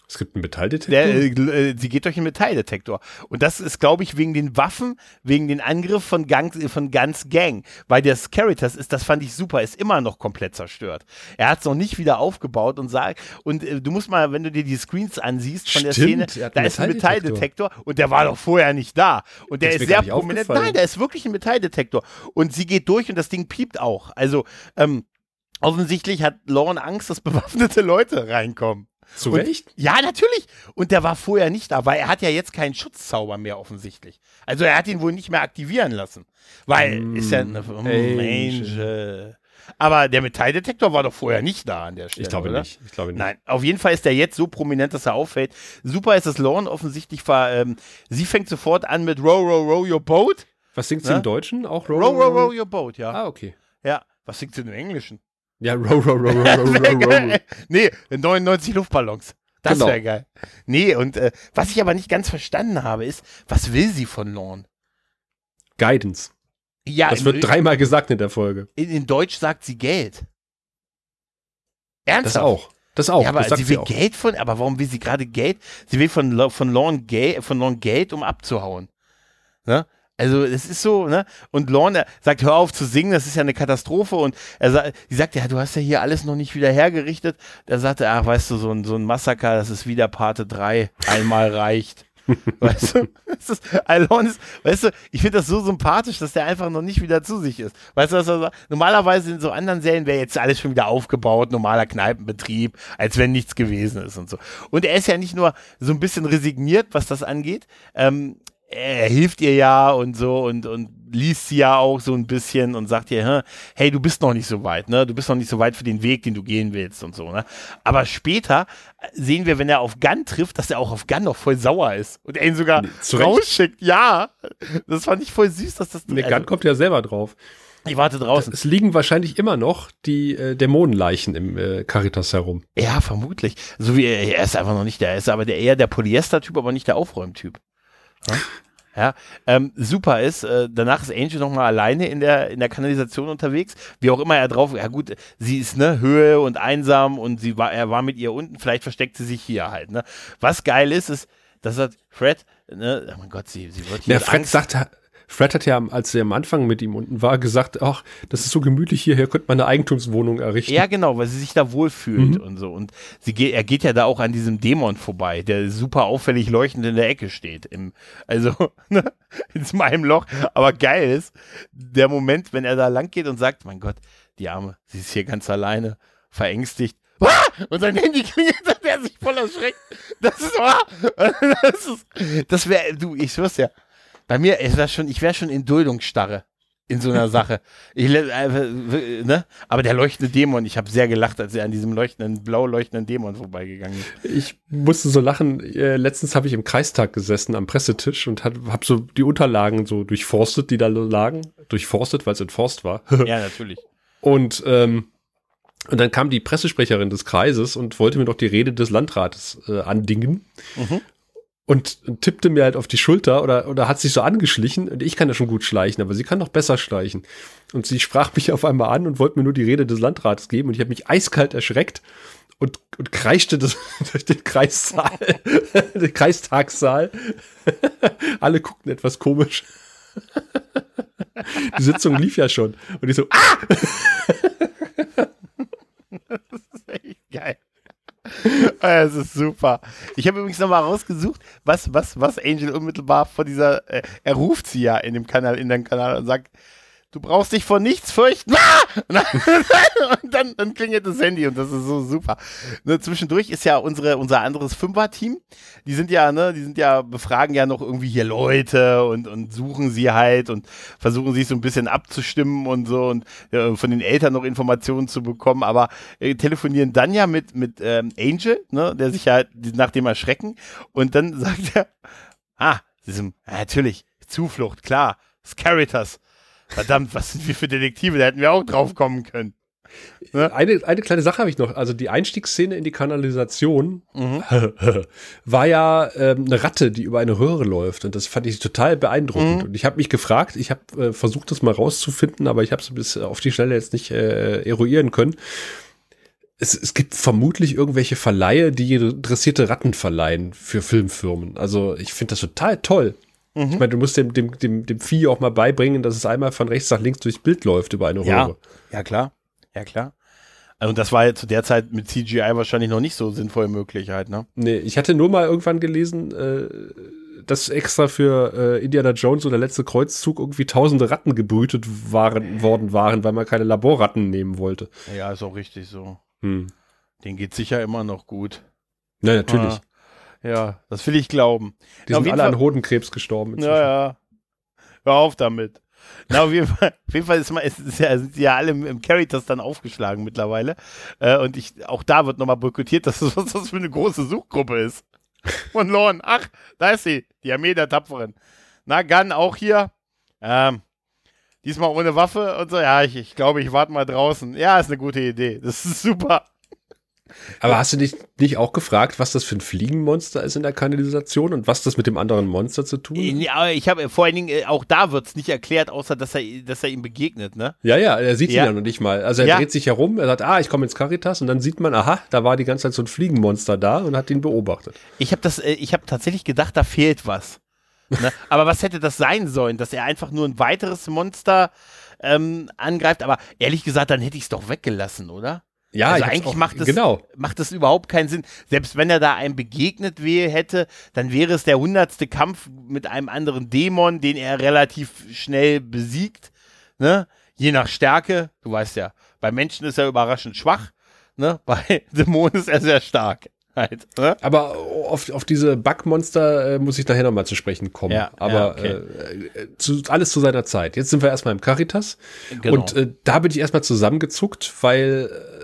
Speaker 2: Es gibt einen Metalldetektor?
Speaker 1: Der, äh, äh, sie geht durch einen Metalldetektor. Und das ist, glaube ich, wegen den Waffen, wegen den Angriff von, Gang, von ganz Gang. Weil das Caritas ist, das fand ich super, ist immer noch komplett zerstört. Er hat es noch nicht wieder aufgebaut und sagt, und äh, du musst mal, wenn du dir die Screens ansiehst von
Speaker 2: Stimmt,
Speaker 1: der Szene, da ist ein Metalldetektor und der war doch vorher nicht da. Und der das ist sehr prominent. Nein, der ist wirklich ein Metalldetektor. Und sie geht durch und das Ding piept auch. Also, ähm, offensichtlich hat Lauren Angst, dass bewaffnete Leute reinkommen.
Speaker 2: Zu Recht?
Speaker 1: Ja, natürlich. Und der war vorher nicht da, weil er hat ja jetzt keinen Schutzzauber mehr offensichtlich. Also er hat ihn wohl nicht mehr aktivieren lassen. Weil mm, ist ja eine mm, Angel. Aber der Metalldetektor war doch vorher nicht da an der Stelle.
Speaker 2: Ich glaube
Speaker 1: oder?
Speaker 2: nicht. Ich glaube nicht.
Speaker 1: Nein, auf jeden Fall ist der jetzt so prominent, dass er auffällt. Super ist, dass Lauren offensichtlich war. Ähm, sie fängt sofort an mit Row, Row, Row Your Boat.
Speaker 2: Was singt sie ne? im Deutschen? Auch
Speaker 1: Row, Row, Row, Row Your Boat, ja.
Speaker 2: Ah, okay.
Speaker 1: Ja. Was singt sie im Englischen?
Speaker 2: Ja, row, row, row, row, row, row, row.
Speaker 1: nee, 99 Luftballons. Das genau. wäre geil. Nee, und äh, was ich aber nicht ganz verstanden habe, ist, was will sie von Lorne?
Speaker 2: Guidance.
Speaker 1: Ja,
Speaker 2: das wird dreimal gesagt in der Folge.
Speaker 1: In, in, Deutsch sagt sie Geld.
Speaker 2: Ernsthaft? Das auch. Das auch.
Speaker 1: Ja, aber sie will sie Geld von, aber warum will sie gerade Geld? Sie will von, von Lorne Geld, von Lorne Geld, um abzuhauen. Ne? Also es ist so, ne? Und Lorne sagt, hör auf zu singen, das ist ja eine Katastrophe. Und er sagt, sie sagt, ja, du hast ja hier alles noch nicht wieder hergerichtet. Da er, ach, weißt du, so ein, so ein Massaker, das ist wieder Parte 3. Einmal reicht. weißt du? Das ist, Alon ist, weißt du, ich finde das so sympathisch, dass der einfach noch nicht wieder zu sich ist. Weißt du, was er sagt? Normalerweise in so anderen Serien wäre jetzt alles schon wieder aufgebaut, normaler Kneipenbetrieb, als wenn nichts gewesen ist und so. Und er ist ja nicht nur so ein bisschen resigniert, was das angeht. Ähm, er hilft ihr ja und so und, und liest sie ja auch so ein bisschen und sagt ihr, hey, du bist noch nicht so weit, ne? Du bist noch nicht so weit für den Weg, den du gehen willst und so, ne? Aber später sehen wir, wenn er auf Gunn trifft, dass er auch auf Gunn noch voll sauer ist und er ihn sogar nee, rausschickt. Ja, das fand ich voll süß, dass das.
Speaker 2: Nee, also, Gunn kommt ja selber drauf.
Speaker 1: Ich warte draußen.
Speaker 2: Es liegen wahrscheinlich immer noch die äh, Dämonenleichen im äh, Caritas herum.
Speaker 1: Ja, vermutlich. So wie er, er ist einfach noch nicht der, er ist aber der, eher der Polyester-Typ, aber nicht der Aufräumtyp. Ja? Ja, ähm, super ist. Äh, danach ist Angel nochmal alleine in der, in der Kanalisation unterwegs. Wie auch immer er drauf, ja gut, sie ist ne Höhe und einsam und sie war, er war mit ihr unten, vielleicht versteckt sie sich hier halt. Ne? Was geil ist, ist, dass er Fred, ne, oh mein Gott, sie, sie wird hier.
Speaker 2: Ja, Fred Angst, sagt, Fred hat ja, als er am Anfang mit ihm unten war, gesagt, ach, das ist so gemütlich hier, hier könnte man eine Eigentumswohnung errichten.
Speaker 1: Ja, genau, weil sie sich da wohlfühlt mhm. und so. Und sie geht, er geht ja da auch an diesem Dämon vorbei, der super auffällig leuchtend in der Ecke steht. Im, also, ne, in meinem Loch. Aber geil ist, der Moment, wenn er da lang geht und sagt, mein Gott, die Arme, sie ist hier ganz alleine, verängstigt. Ah! Und sein Handy klingelt, der sich voll erschreckt. Das ist, ah! das ist, das wäre, du, ich schwör's ja, bei mir ist das schon, ich wäre schon in Duldungsstarre in so einer Sache. Ich, äh, ne? Aber der leuchtende Dämon, ich habe sehr gelacht, als er an diesem leuchtenden, blau leuchtenden Dämon vorbeigegangen ist.
Speaker 2: Ich musste so lachen. Äh, letztens habe ich im Kreistag gesessen am Pressetisch und habe hab so die Unterlagen so durchforstet, die da lagen. Durchforstet, weil es in Forst war.
Speaker 1: ja, natürlich.
Speaker 2: Und ähm, und dann kam die Pressesprecherin des Kreises und wollte mir doch die Rede des Landrates äh, andingen. Mhm und tippte mir halt auf die Schulter oder, oder hat sich so angeschlichen und ich kann ja schon gut schleichen, aber sie kann noch besser schleichen. Und sie sprach mich auf einmal an und wollte mir nur die Rede des Landrats geben und ich habe mich eiskalt erschreckt und, und kreischte das durch den Kreissaal, den Kreistagssaal. Alle guckten etwas komisch. Die Sitzung lief ja schon und ich so, ah!
Speaker 1: das ist echt geil. Es ist super. Ich habe übrigens nochmal rausgesucht, was, was, was Angel unmittelbar vor dieser, äh, er ruft sie ja in dem Kanal, in dem Kanal und sagt, du brauchst dich vor nichts fürchten. Ah! Und dann, dann klingelt das Handy und das ist so super. Ne, zwischendurch ist ja unsere, unser anderes Fünfer-Team, die sind ja, ne, die sind ja, befragen ja noch irgendwie hier Leute und, und suchen sie halt und versuchen sich so ein bisschen abzustimmen und so und äh, von den Eltern noch Informationen zu bekommen, aber äh, telefonieren dann ja mit, mit ähm, Angel, ne, der sich ja nach dem erschrecken und dann sagt er, ah, diesem, ja, natürlich, Zuflucht, klar, Scaritas. Verdammt, was sind wir für Detektive? Da hätten wir auch drauf kommen können.
Speaker 2: Ne? Eine, eine kleine Sache habe ich noch. Also die Einstiegsszene in die Kanalisation mhm. war ja ähm, eine Ratte, die über eine Röhre läuft. Und das fand ich total beeindruckend. Mhm. Und ich habe mich gefragt, ich habe äh, versucht, das mal rauszufinden, aber ich habe es bis auf die Schnelle jetzt nicht äh, eruieren können. Es, es gibt vermutlich irgendwelche Verleihe, die dressierte Ratten verleihen für Filmfirmen. Also ich finde das total toll. Mhm. Ich meine, du musst dem, dem, dem, dem Vieh auch mal beibringen, dass es einmal von rechts nach links durchs Bild läuft über eine Röhre.
Speaker 1: Ja, ja klar. Ja, klar. Also das war ja zu der Zeit mit CGI wahrscheinlich noch nicht so sinnvolle Möglichkeit, ne?
Speaker 2: Nee, ich hatte nur mal irgendwann gelesen, äh, dass extra für äh, Indiana Jones und der letzte Kreuzzug irgendwie tausende Ratten gebrütet waren, worden waren, weil man keine Laborratten nehmen wollte.
Speaker 1: Ja, ist auch richtig so. Hm. Den geht sicher immer noch gut.
Speaker 2: Ja, natürlich. Ah.
Speaker 1: Ja, das will ich glauben.
Speaker 2: Die Na, sind alle Fall, an Hodenkrebs gestorben.
Speaker 1: Inzwischen. Ja, ja. Hör auf damit. Na, auf jeden Fall, auf jeden Fall ist, man, ist ja, sind sie ja alle im, im Caritas dann aufgeschlagen mittlerweile. Äh, und ich, auch da wird nochmal boykottiert, dass das, was das für eine große Suchgruppe ist. Und Lorne, ach, da ist sie, die Armee der Tapferen. Na, Gunn auch hier. Ähm, diesmal ohne Waffe und so. Ja, ich, ich glaube, ich warte mal draußen. Ja, ist eine gute Idee. Das ist super.
Speaker 2: Aber hast du dich nicht auch gefragt, was das für ein Fliegenmonster ist in der Kanalisation und was das mit dem anderen Monster zu tun hat?
Speaker 1: Ja, ich habe vor allen Dingen, äh, auch da wird es nicht erklärt, außer dass er, dass er ihm begegnet, ne?
Speaker 2: Ja, ja, er sieht ja. ihn ja noch nicht mal. Also er ja. dreht sich herum, er sagt, ah, ich komme ins Caritas und dann sieht man, aha, da war die ganze Zeit so ein Fliegenmonster da und hat ihn beobachtet.
Speaker 1: Ich habe das, äh, ich habe tatsächlich gedacht, da fehlt was. Ne? Aber was hätte das sein sollen, dass er einfach nur ein weiteres Monster ähm, angreift? Aber ehrlich gesagt, dann hätte ich es doch weggelassen, oder?
Speaker 2: Ja,
Speaker 1: also eigentlich
Speaker 2: auch,
Speaker 1: macht, das,
Speaker 2: genau.
Speaker 1: macht das überhaupt keinen Sinn. Selbst wenn er da einem begegnet hätte, dann wäre es der hundertste Kampf mit einem anderen Dämon, den er relativ schnell besiegt. Ne? Je nach Stärke, du weißt ja, bei Menschen ist er überraschend schwach, ne? bei Dämonen ist er sehr stark. Halt,
Speaker 2: ne? Aber auf, auf diese Bugmonster äh, muss ich nachher nochmal zu sprechen kommen. Ja, Aber ja, okay. äh, äh zu, alles zu seiner Zeit. Jetzt sind wir erstmal im Caritas. Genau. Und äh, da bin ich erstmal zusammengezuckt, weil äh,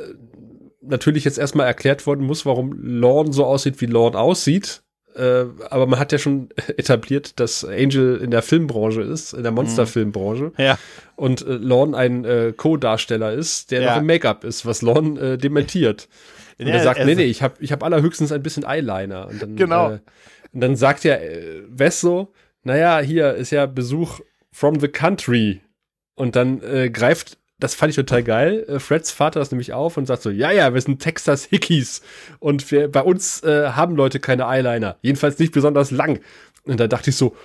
Speaker 2: natürlich jetzt erstmal erklärt worden muss, warum Lorne so aussieht, wie Lorne aussieht. Äh, aber man hat ja schon etabliert, dass Angel in der Filmbranche ist, in der Monsterfilmbranche.
Speaker 1: Ja.
Speaker 2: Und äh, Lorne ein äh, Co-Darsteller ist, der ja. noch im Make-up ist, was Lorne äh, dementiert. Und ja, er sagt, nee, nee, ich habe ich hab allerhöchstens ein bisschen Eyeliner. Und dann,
Speaker 1: genau.
Speaker 2: Äh, und dann sagt ja äh, Wes so, naja, hier ist ja Besuch from the country. Und dann greift das fand ich total geil. Äh, Freds Vater das nämlich auf und sagt so, ja, ja, wir sind Texas Hickeys und wir, bei uns äh, haben Leute keine Eyeliner. Jedenfalls nicht besonders lang. Und da dachte ich so,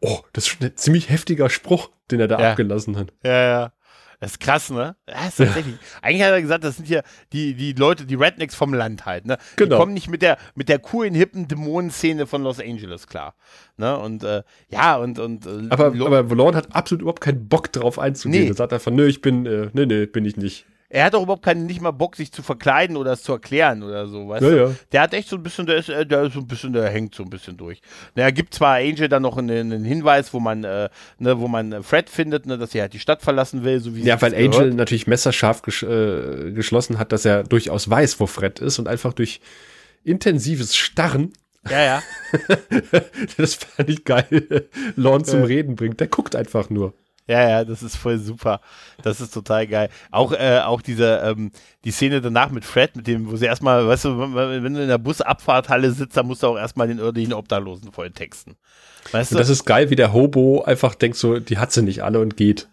Speaker 2: oh, das ist schon ein ziemlich heftiger Spruch, den er da ja. abgelassen hat.
Speaker 1: Ja, ja. Das ist krass, ne? Das ist tatsächlich. Eigentlich hat er gesagt, das sind hier die, die Leute, die Rednecks vom Land halt, ne? Genau. Die kommen nicht mit der, mit der coolen, hippen Dämonenszene von Los Angeles klar. Ne? Und äh, ja, und. und
Speaker 2: äh, aber, aber Vallon hat absolut überhaupt keinen Bock drauf einzugehen. Nee. Er sagt einfach, nö, ich bin, äh, nee, nee, bin ich nicht
Speaker 1: er hat auch überhaupt keinen, nicht mal Bock, sich zu verkleiden oder es zu erklären oder so, weißt
Speaker 2: ja,
Speaker 1: du?
Speaker 2: Ja.
Speaker 1: Der hat echt so ein bisschen, der ist, äh, der ist so ein bisschen, der hängt so ein bisschen durch. Na, gibt zwar Angel dann noch einen, einen Hinweis, wo man, äh, ne, wo man Fred findet, ne, dass er halt die Stadt verlassen will, so wie
Speaker 2: Ja, weil Angel gehört. natürlich messerscharf ges äh, geschlossen hat, dass er durchaus weiß, wo Fred ist und einfach durch intensives Starren
Speaker 1: ja, ja.
Speaker 2: das fand ich geil. Lorne zum Reden bringt. Der guckt einfach nur.
Speaker 1: Ja, ja, das ist voll super. Das ist total geil. Auch, äh, auch diese, ähm, die Szene danach mit Fred, mit dem, wo sie erstmal, weißt du, wenn du in der Busabfahrthalle sitzt, dann musst du auch erstmal den örtlichen Obdachlosen voll texten.
Speaker 2: Weißt du? das ist geil, wie der Hobo einfach denkt so, die hat sie nicht alle und geht.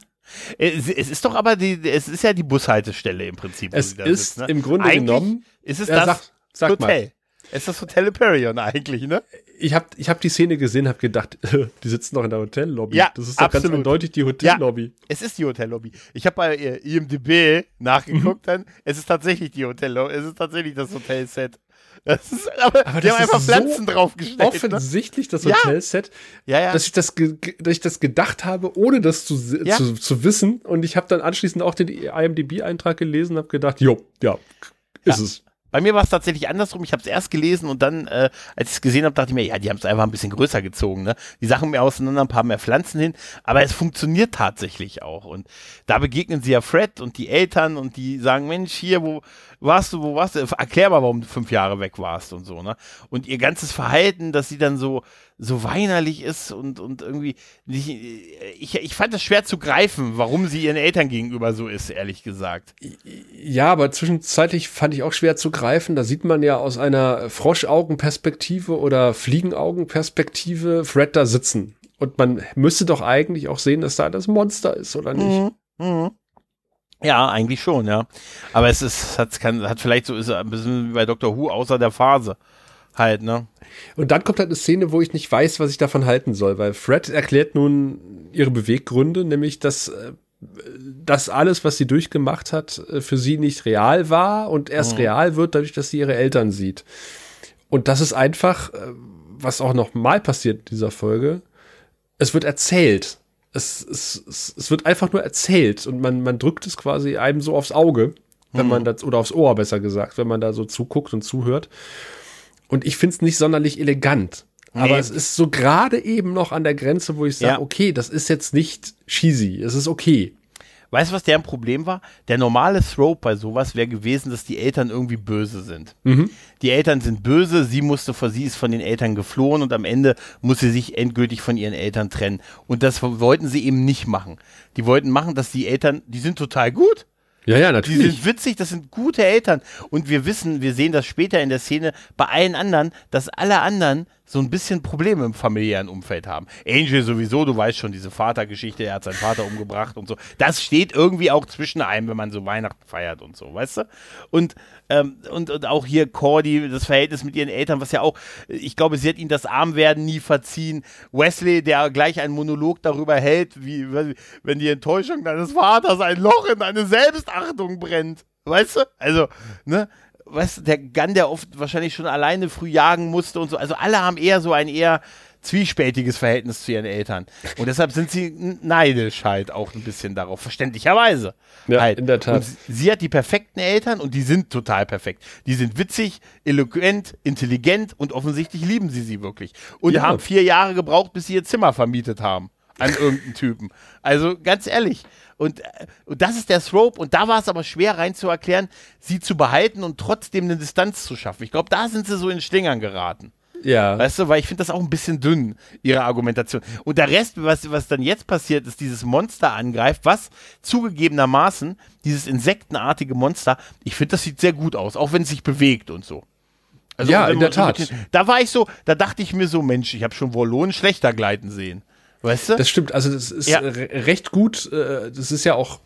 Speaker 1: Es, es ist doch aber die, es ist ja die Bushaltestelle im Prinzip.
Speaker 2: Es ist sitzt, ne? im Grunde Eigentlich genommen.
Speaker 1: Ist es das
Speaker 2: sag, sag
Speaker 1: Hotel?
Speaker 2: Mal.
Speaker 1: Es ist das Hotel Hyperion eigentlich, ne?
Speaker 2: Ich habe ich hab die Szene gesehen, habe gedacht, die sitzen noch in der Hotellobby.
Speaker 1: Ja,
Speaker 2: das ist doch absolut. ganz eindeutig die Hotellobby. Ja,
Speaker 1: es ist die Hotellobby. Ich habe bei äh, IMDb nachgeguckt, mhm. dann es ist tatsächlich die Hotellobby, es ist tatsächlich das Hotelset. Das ist, aber, aber die haben einfach Pflanzen so draufgestellt. Ne?
Speaker 2: Offensichtlich das Hotelset,
Speaker 1: ja. Ja, ja.
Speaker 2: Dass, ich das dass ich das gedacht habe, ohne das zu, ja. zu, zu wissen. Und ich habe dann anschließend auch den IMDb-Eintrag gelesen und habe gedacht, jo, ja, ist es.
Speaker 1: Bei mir war es tatsächlich andersrum. Ich habe es erst gelesen und dann, äh, als ich es gesehen habe, dachte ich mir, ja, die haben es einfach ein bisschen größer gezogen. Ne? Die Sachen mehr auseinander, ein paar mehr Pflanzen hin. Aber es funktioniert tatsächlich auch. Und da begegnen sie ja Fred und die Eltern und die sagen, Mensch, hier, wo warst du, wo warst du? Erklär mal, warum du fünf Jahre weg warst und so. Ne? Und ihr ganzes Verhalten, dass sie dann so so weinerlich ist und, und irgendwie nicht, ich, ich fand es schwer zu greifen, warum sie ihren Eltern gegenüber so ist, ehrlich gesagt.
Speaker 2: Ja, aber zwischenzeitlich fand ich auch schwer zu greifen. Da sieht man ja aus einer Froschaugenperspektive oder Fliegenaugenperspektive Fred da sitzen. Und man müsste doch eigentlich auch sehen, dass da das Monster ist, oder nicht? Mhm. Mhm.
Speaker 1: Ja, eigentlich schon, ja. Aber es ist, hat, kann, hat vielleicht so, ist ein bisschen wie bei Dr. Who außer der Phase halt, ne?
Speaker 2: Und dann kommt halt eine Szene, wo ich nicht weiß, was ich davon halten soll, weil Fred erklärt nun ihre Beweggründe, nämlich dass äh, das alles, was sie durchgemacht hat, äh, für sie nicht real war und erst mhm. real wird, dadurch, dass sie ihre Eltern sieht. Und das ist einfach, äh, was auch noch mal passiert in dieser Folge, es wird erzählt. Es, es, es wird einfach nur erzählt und man, man drückt es quasi einem so aufs Auge, wenn mhm. man das, oder aufs Ohr besser gesagt, wenn man da so zuguckt und zuhört. Und ich finde es nicht sonderlich elegant. Nee. Aber es ist so gerade eben noch an der Grenze, wo ich sage, ja. okay, das ist jetzt nicht cheesy, es ist okay.
Speaker 1: Weißt du, was deren Problem war? Der normale Throw bei sowas wäre gewesen, dass die Eltern irgendwie böse sind. Mhm. Die Eltern sind böse, sie musste vor sie ist von den Eltern geflohen und am Ende muss sie sich endgültig von ihren Eltern trennen. Und das wollten sie eben nicht machen. Die wollten machen, dass die Eltern, die sind total gut.
Speaker 2: Ja, ja, natürlich.
Speaker 1: Die sind witzig, das sind gute Eltern. Und wir wissen, wir sehen das später in der Szene bei allen anderen, dass alle anderen so ein bisschen Probleme im familiären Umfeld haben. Angel sowieso, du weißt schon, diese Vatergeschichte, er hat seinen Vater umgebracht und so. Das steht irgendwie auch zwischen einem, wenn man so Weihnachten feiert und so, weißt du? Und, ähm, und, und auch hier Cordy, das Verhältnis mit ihren Eltern, was ja auch, ich glaube, sie hat ihnen das Armwerden nie verziehen. Wesley, der gleich einen Monolog darüber hält, wie wenn die Enttäuschung deines Vaters ein Loch in deine Selbstachtung brennt. Weißt du? Also, ne? Weißt du, der Gun, der oft wahrscheinlich schon alleine früh jagen musste und so. Also alle haben eher so ein eher zwiespältiges Verhältnis zu ihren Eltern. Und deshalb sind sie neidisch halt auch ein bisschen darauf, verständlicherweise.
Speaker 2: Ja,
Speaker 1: halt.
Speaker 2: in der Tat.
Speaker 1: Und sie hat die perfekten Eltern und die sind total perfekt. Die sind witzig, eloquent, intelligent und offensichtlich lieben sie sie wirklich. Und
Speaker 2: Ja.
Speaker 1: haben vier Jahre gebraucht, bis sie ihr Zimmer vermietet haben an irgendeinen Typen. Also ganz ehrlich. Und, äh, und das ist der Thrope. Und da war es aber schwer rein zu erklären, sie zu behalten und trotzdem eine Distanz zu schaffen. Ich glaube, da sind sie so in Schlingern geraten.
Speaker 2: Ja.
Speaker 1: Weißt du, weil ich finde das auch ein bisschen dünn, ihre Argumentation. Und der Rest, was, was dann jetzt passiert, ist, dieses Monster angreift, was zugegebenermaßen, dieses insektenartige Monster, ich finde, das sieht sehr gut aus, auch wenn es sich bewegt und so. Also,
Speaker 2: Ja, in der
Speaker 1: mit
Speaker 2: Tat.
Speaker 1: da war ich so, da dachte ich mir so, Mensch, ich habe schon Wollonen schlechter gleiten sehen. Weißt du?
Speaker 2: Das stimmt, also das ist
Speaker 1: Ja.
Speaker 2: re recht gut. Äh, das ist ja auch,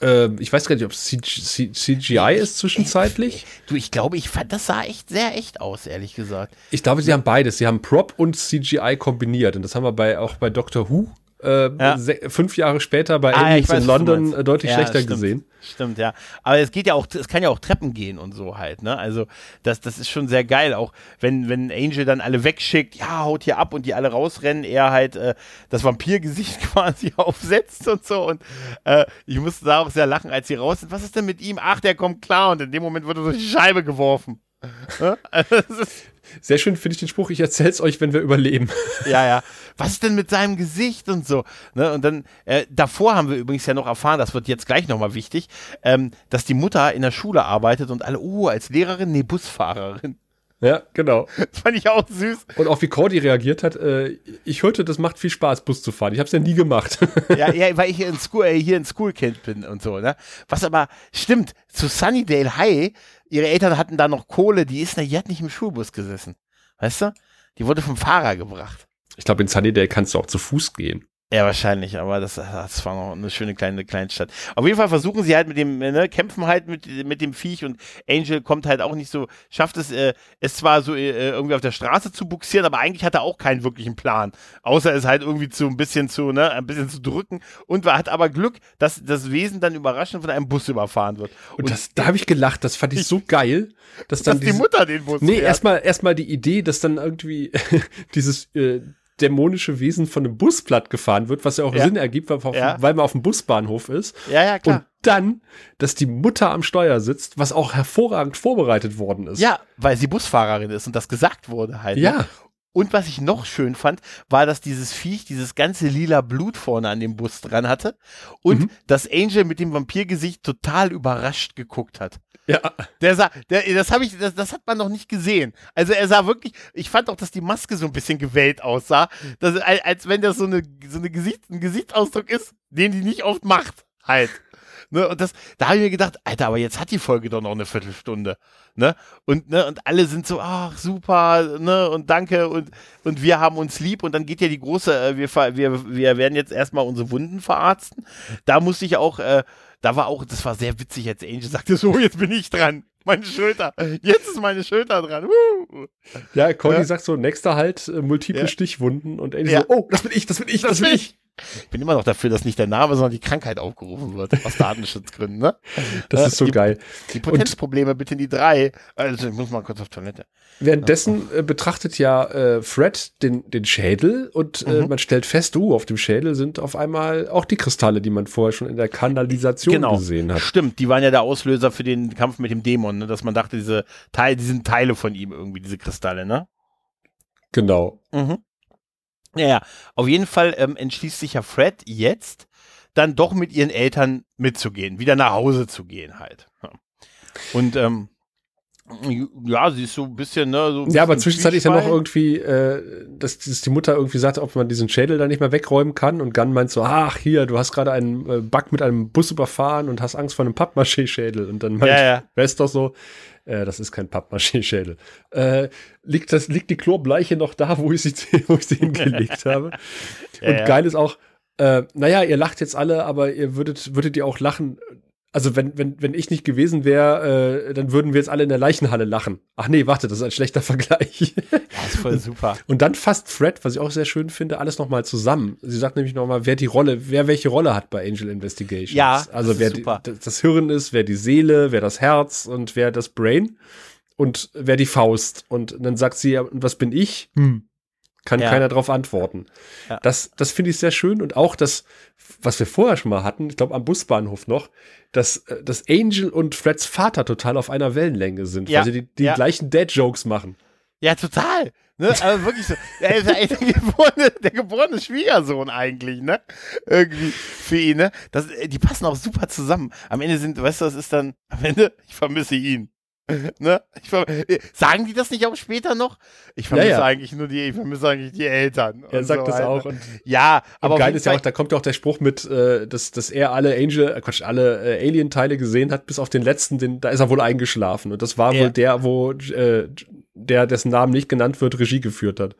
Speaker 2: äh, ich weiß gar nicht, ob es CGI ist zwischenzeitlich.
Speaker 1: du, ich glaube, ich fand, das sah echt sehr echt aus, ehrlich gesagt.
Speaker 2: Ich glaube, sie haben beides. Sie haben Prop und CGI kombiniert. Und das haben wir bei, auch bei Doctor Who äh,
Speaker 1: Ja.
Speaker 2: fünf Jahre später bei
Speaker 1: Ah,
Speaker 2: Aliens in London äh, deutlich
Speaker 1: Ja,
Speaker 2: schlechter
Speaker 1: stimmt.
Speaker 2: gesehen.
Speaker 1: Stimmt, ja. Aber es geht ja auch, es kann ja auch Treppen gehen und so halt, ne? Also, das, das ist schon sehr geil. Auch wenn, wenn Angel dann alle wegschickt, ja, haut hier ab und die alle rausrennen, er halt äh, das Vampirgesicht quasi aufsetzt und so. Und äh, ich musste da auch sehr lachen, als sie raus sind. Was ist denn mit ihm? Ach, der kommt klar. Und in dem Moment wird er durch die Scheibe geworfen. Ne? Also, das ist,
Speaker 2: Sehr schön finde ich den Spruch, ich erzähl's euch, wenn wir überleben.
Speaker 1: ja, ja. Was ist denn mit seinem Gesicht und so? Ne? Und dann, äh, davor haben wir übrigens ja noch erfahren, das wird jetzt gleich nochmal wichtig, ähm, dass die Mutter in der Schule arbeitet und alle, oh, als Lehrerin, nee, Busfahrerin.
Speaker 2: Ja, genau.
Speaker 1: Das fand ich auch süß.
Speaker 2: Und auch wie Cordy reagiert hat, äh, ich hörte, das macht viel Spaß, Bus zu fahren. Ich habe es ja nie gemacht.
Speaker 1: Ja, ja, weil ich hier in School, äh, hier in Schoolkind bin und so, ne? Was aber stimmt, zu Sunnydale High, ihre Eltern hatten da noch Kohle, die ist, na, die hat nicht im Schulbus gesessen. Weißt du? Die wurde vom Fahrer gebracht.
Speaker 2: ich glaube, in Sunnydale kannst du auch zu Fuß gehen.
Speaker 1: Ja, wahrscheinlich, aber das, das war noch eine schöne kleine Kleinstadt. Auf jeden Fall versuchen sie halt mit dem, ne, kämpfen halt mit, mit dem Viech und Angel kommt halt auch nicht so, schafft es, äh, es zwar so äh, irgendwie auf der Straße zu buxieren, aber eigentlich hat er auch keinen wirklichen Plan. Außer es halt irgendwie zu ein bisschen zu, ne, ein bisschen zu drücken und hat aber Glück, dass das Wesen dann überraschend von einem Bus überfahren wird.
Speaker 2: Und, das, da habe ich gelacht, das fand ich so geil, dass dann
Speaker 1: dass die
Speaker 2: diese-
Speaker 1: Mutter den Bus
Speaker 2: Nee, erstmal erstmal die Idee, dass dann irgendwie dieses äh, dämonische Wesen von einem Bus platt gefahren wird, was ja auch
Speaker 1: Ja.
Speaker 2: Sinn ergibt, weil,
Speaker 1: Ja.
Speaker 2: weil man auf dem Busbahnhof ist.
Speaker 1: Ja, ja,
Speaker 2: Und
Speaker 1: klar.
Speaker 2: dann, dass die Mutter am Steuer sitzt, was auch hervorragend vorbereitet worden ist.
Speaker 1: Ja, weil sie Busfahrerin ist und das gesagt wurde halt. ne?
Speaker 2: Ja.
Speaker 1: Und was ich noch schön fand, war, dass dieses Viech dieses ganze lila Blut vorne an dem Bus dran hatte und
Speaker 2: Mhm.
Speaker 1: dass Angel mit dem Vampirgesicht total überrascht geguckt hat.
Speaker 2: Ja.
Speaker 1: Der sah, der, das habe ich, das, das hat man noch nicht gesehen. Also er sah wirklich, ich fand auch, dass die Maske so ein bisschen gewellt aussah, dass, als, wenn das so eine, so eine Gesicht, ein Gesichtsausdruck ist, den die nicht oft macht, halt. Ne, und das, da habe ich mir gedacht, Alter, aber jetzt hat die Folge doch noch eine Viertelstunde. Ne? Und, ne, und alle sind so, ach, super, ne, und danke, und, und wir haben uns lieb. Und dann geht ja die große, äh, wir, wir, wir werden jetzt erstmal unsere Wunden verarzten. Da musste ich auch, äh, da war auch, das war sehr witzig, als Angel sagte, so, jetzt bin ich dran. Meine Schulter. Jetzt ist meine Schulter dran. Woo.
Speaker 2: Ja, Cordy
Speaker 1: Ja.
Speaker 2: sagt so, nächster halt, äh, multiple
Speaker 1: Ja.
Speaker 2: Stichwunden und Andy
Speaker 1: Ja.
Speaker 2: so, oh, das bin ich, das bin ich, das, bin ich.
Speaker 1: Ich bin immer noch dafür, dass nicht der Name, sondern die Krankheit aufgerufen wird. Aus Datenschutzgründen, ne?
Speaker 2: Das
Speaker 1: Äh,
Speaker 2: ist so
Speaker 1: die-
Speaker 2: geil.
Speaker 1: Die Potenzprobleme bitte in die drei. Also, ich muss mal kurz auf Toilette.
Speaker 2: Währenddessen äh, betrachtet ja äh, Fred den, den Schädel und äh,
Speaker 1: Mhm.
Speaker 2: man stellt fest, uh, auf dem Schädel sind auf einmal auch die Kristalle, die man vorher schon in der Kanalisation
Speaker 1: Genau.
Speaker 2: gesehen hat.
Speaker 1: Stimmt, die waren ja der Auslöser für den Kampf mit dem Dämon, ne? dass man dachte, diese Teile, die sind Teile von ihm irgendwie, diese Kristalle, ne?
Speaker 2: Genau.
Speaker 1: Mhm. Ja, ja. Auf jeden Fall ähm, entschließt sich ja Fred jetzt, dann doch mit ihren Eltern mitzugehen, wieder nach Hause zu gehen halt. Ja. Und ähm, ja, sie ist so ein bisschen, ne, so ein
Speaker 2: Ja, aber
Speaker 1: bisschen
Speaker 2: zwischenzeitlich dann noch
Speaker 1: Zwiespalt.
Speaker 2: irgendwie, äh, dass, dass die Mutter irgendwie sagt, ob man diesen Schädel da nicht mehr wegräumen kann und Gunn meint so, ach hier, du hast gerade einen äh, Bug mit einem Bus überfahren und hast Angst vor einem Pappmaché-Schädel und dann meint,
Speaker 1: Ja, ja.
Speaker 2: wer ist doch so, Äh, das ist kein Pappmaché-Schädel. Äh, liegt, das, liegt die Chlorbleiche noch da, wo ich sie, wo ich sie hingelegt habe? Und
Speaker 1: Ja, ja.
Speaker 2: geil ist auch, äh, naja, ihr lacht jetzt alle, aber ihr würdet, würdet ihr auch lachen. Also wenn, wenn, wenn ich nicht gewesen wäre, äh, dann würden wir jetzt alle in der Leichenhalle lachen. Ach nee, warte, das ist ein schlechter Vergleich.
Speaker 1: Das ist voll super.
Speaker 2: Und dann fasst Fred, was ich auch sehr schön finde, alles nochmal zusammen. Sie sagt nämlich nochmal, wer die Rolle, wer welche Rolle hat bei Angel Investigations.
Speaker 1: Ja,
Speaker 2: also
Speaker 1: das
Speaker 2: wer
Speaker 1: ist
Speaker 2: die,
Speaker 1: super.
Speaker 2: das Hirn ist, wer die Seele, wer das Herz und wer das Brain und wer die Faust. Und dann sagt sie, ja, was bin ich? Hm. Kann
Speaker 1: Ja.
Speaker 2: keiner drauf antworten.
Speaker 1: Ja.
Speaker 2: Das, das finde ich sehr schön. Und auch das, was wir vorher schon mal hatten, ich glaube am Busbahnhof noch, dass, äh, dass Angel und Freds Vater total auf einer Wellenlänge sind,
Speaker 1: Ja.
Speaker 2: weil sie die, die
Speaker 1: Ja.
Speaker 2: gleichen Dad-Jokes machen.
Speaker 1: Ja, total. Ne? Aber wirklich so. Er echt der geborene, der geborene Schwiegersohn eigentlich, ne? Irgendwie für ihn, ne? Das, äh, die passen auch super zusammen. Am Ende sind, weißt du, das ist dann, am Ende, ich vermisse ihn. Ne? Äh, sagen die das nicht auch später noch? Ich vermisse
Speaker 2: Ja, ja.
Speaker 1: eigentlich nur die, ich vermisse eigentlich die Eltern.
Speaker 2: Er
Speaker 1: und
Speaker 2: sagt
Speaker 1: so
Speaker 2: das auch. Und
Speaker 1: Ja,
Speaker 2: Aber
Speaker 1: auf
Speaker 2: geil ist ja auch, da kommt ja auch der Spruch mit, äh, dass, dass er alle Angel, äh, Quatsch, alle äh, Alien-Teile gesehen hat, bis auf den letzten, den, da ist er wohl eingeschlafen. Und das war
Speaker 1: Ja.
Speaker 2: wohl der, wo äh, der, dessen Namen nicht genannt wird, Regie geführt hat.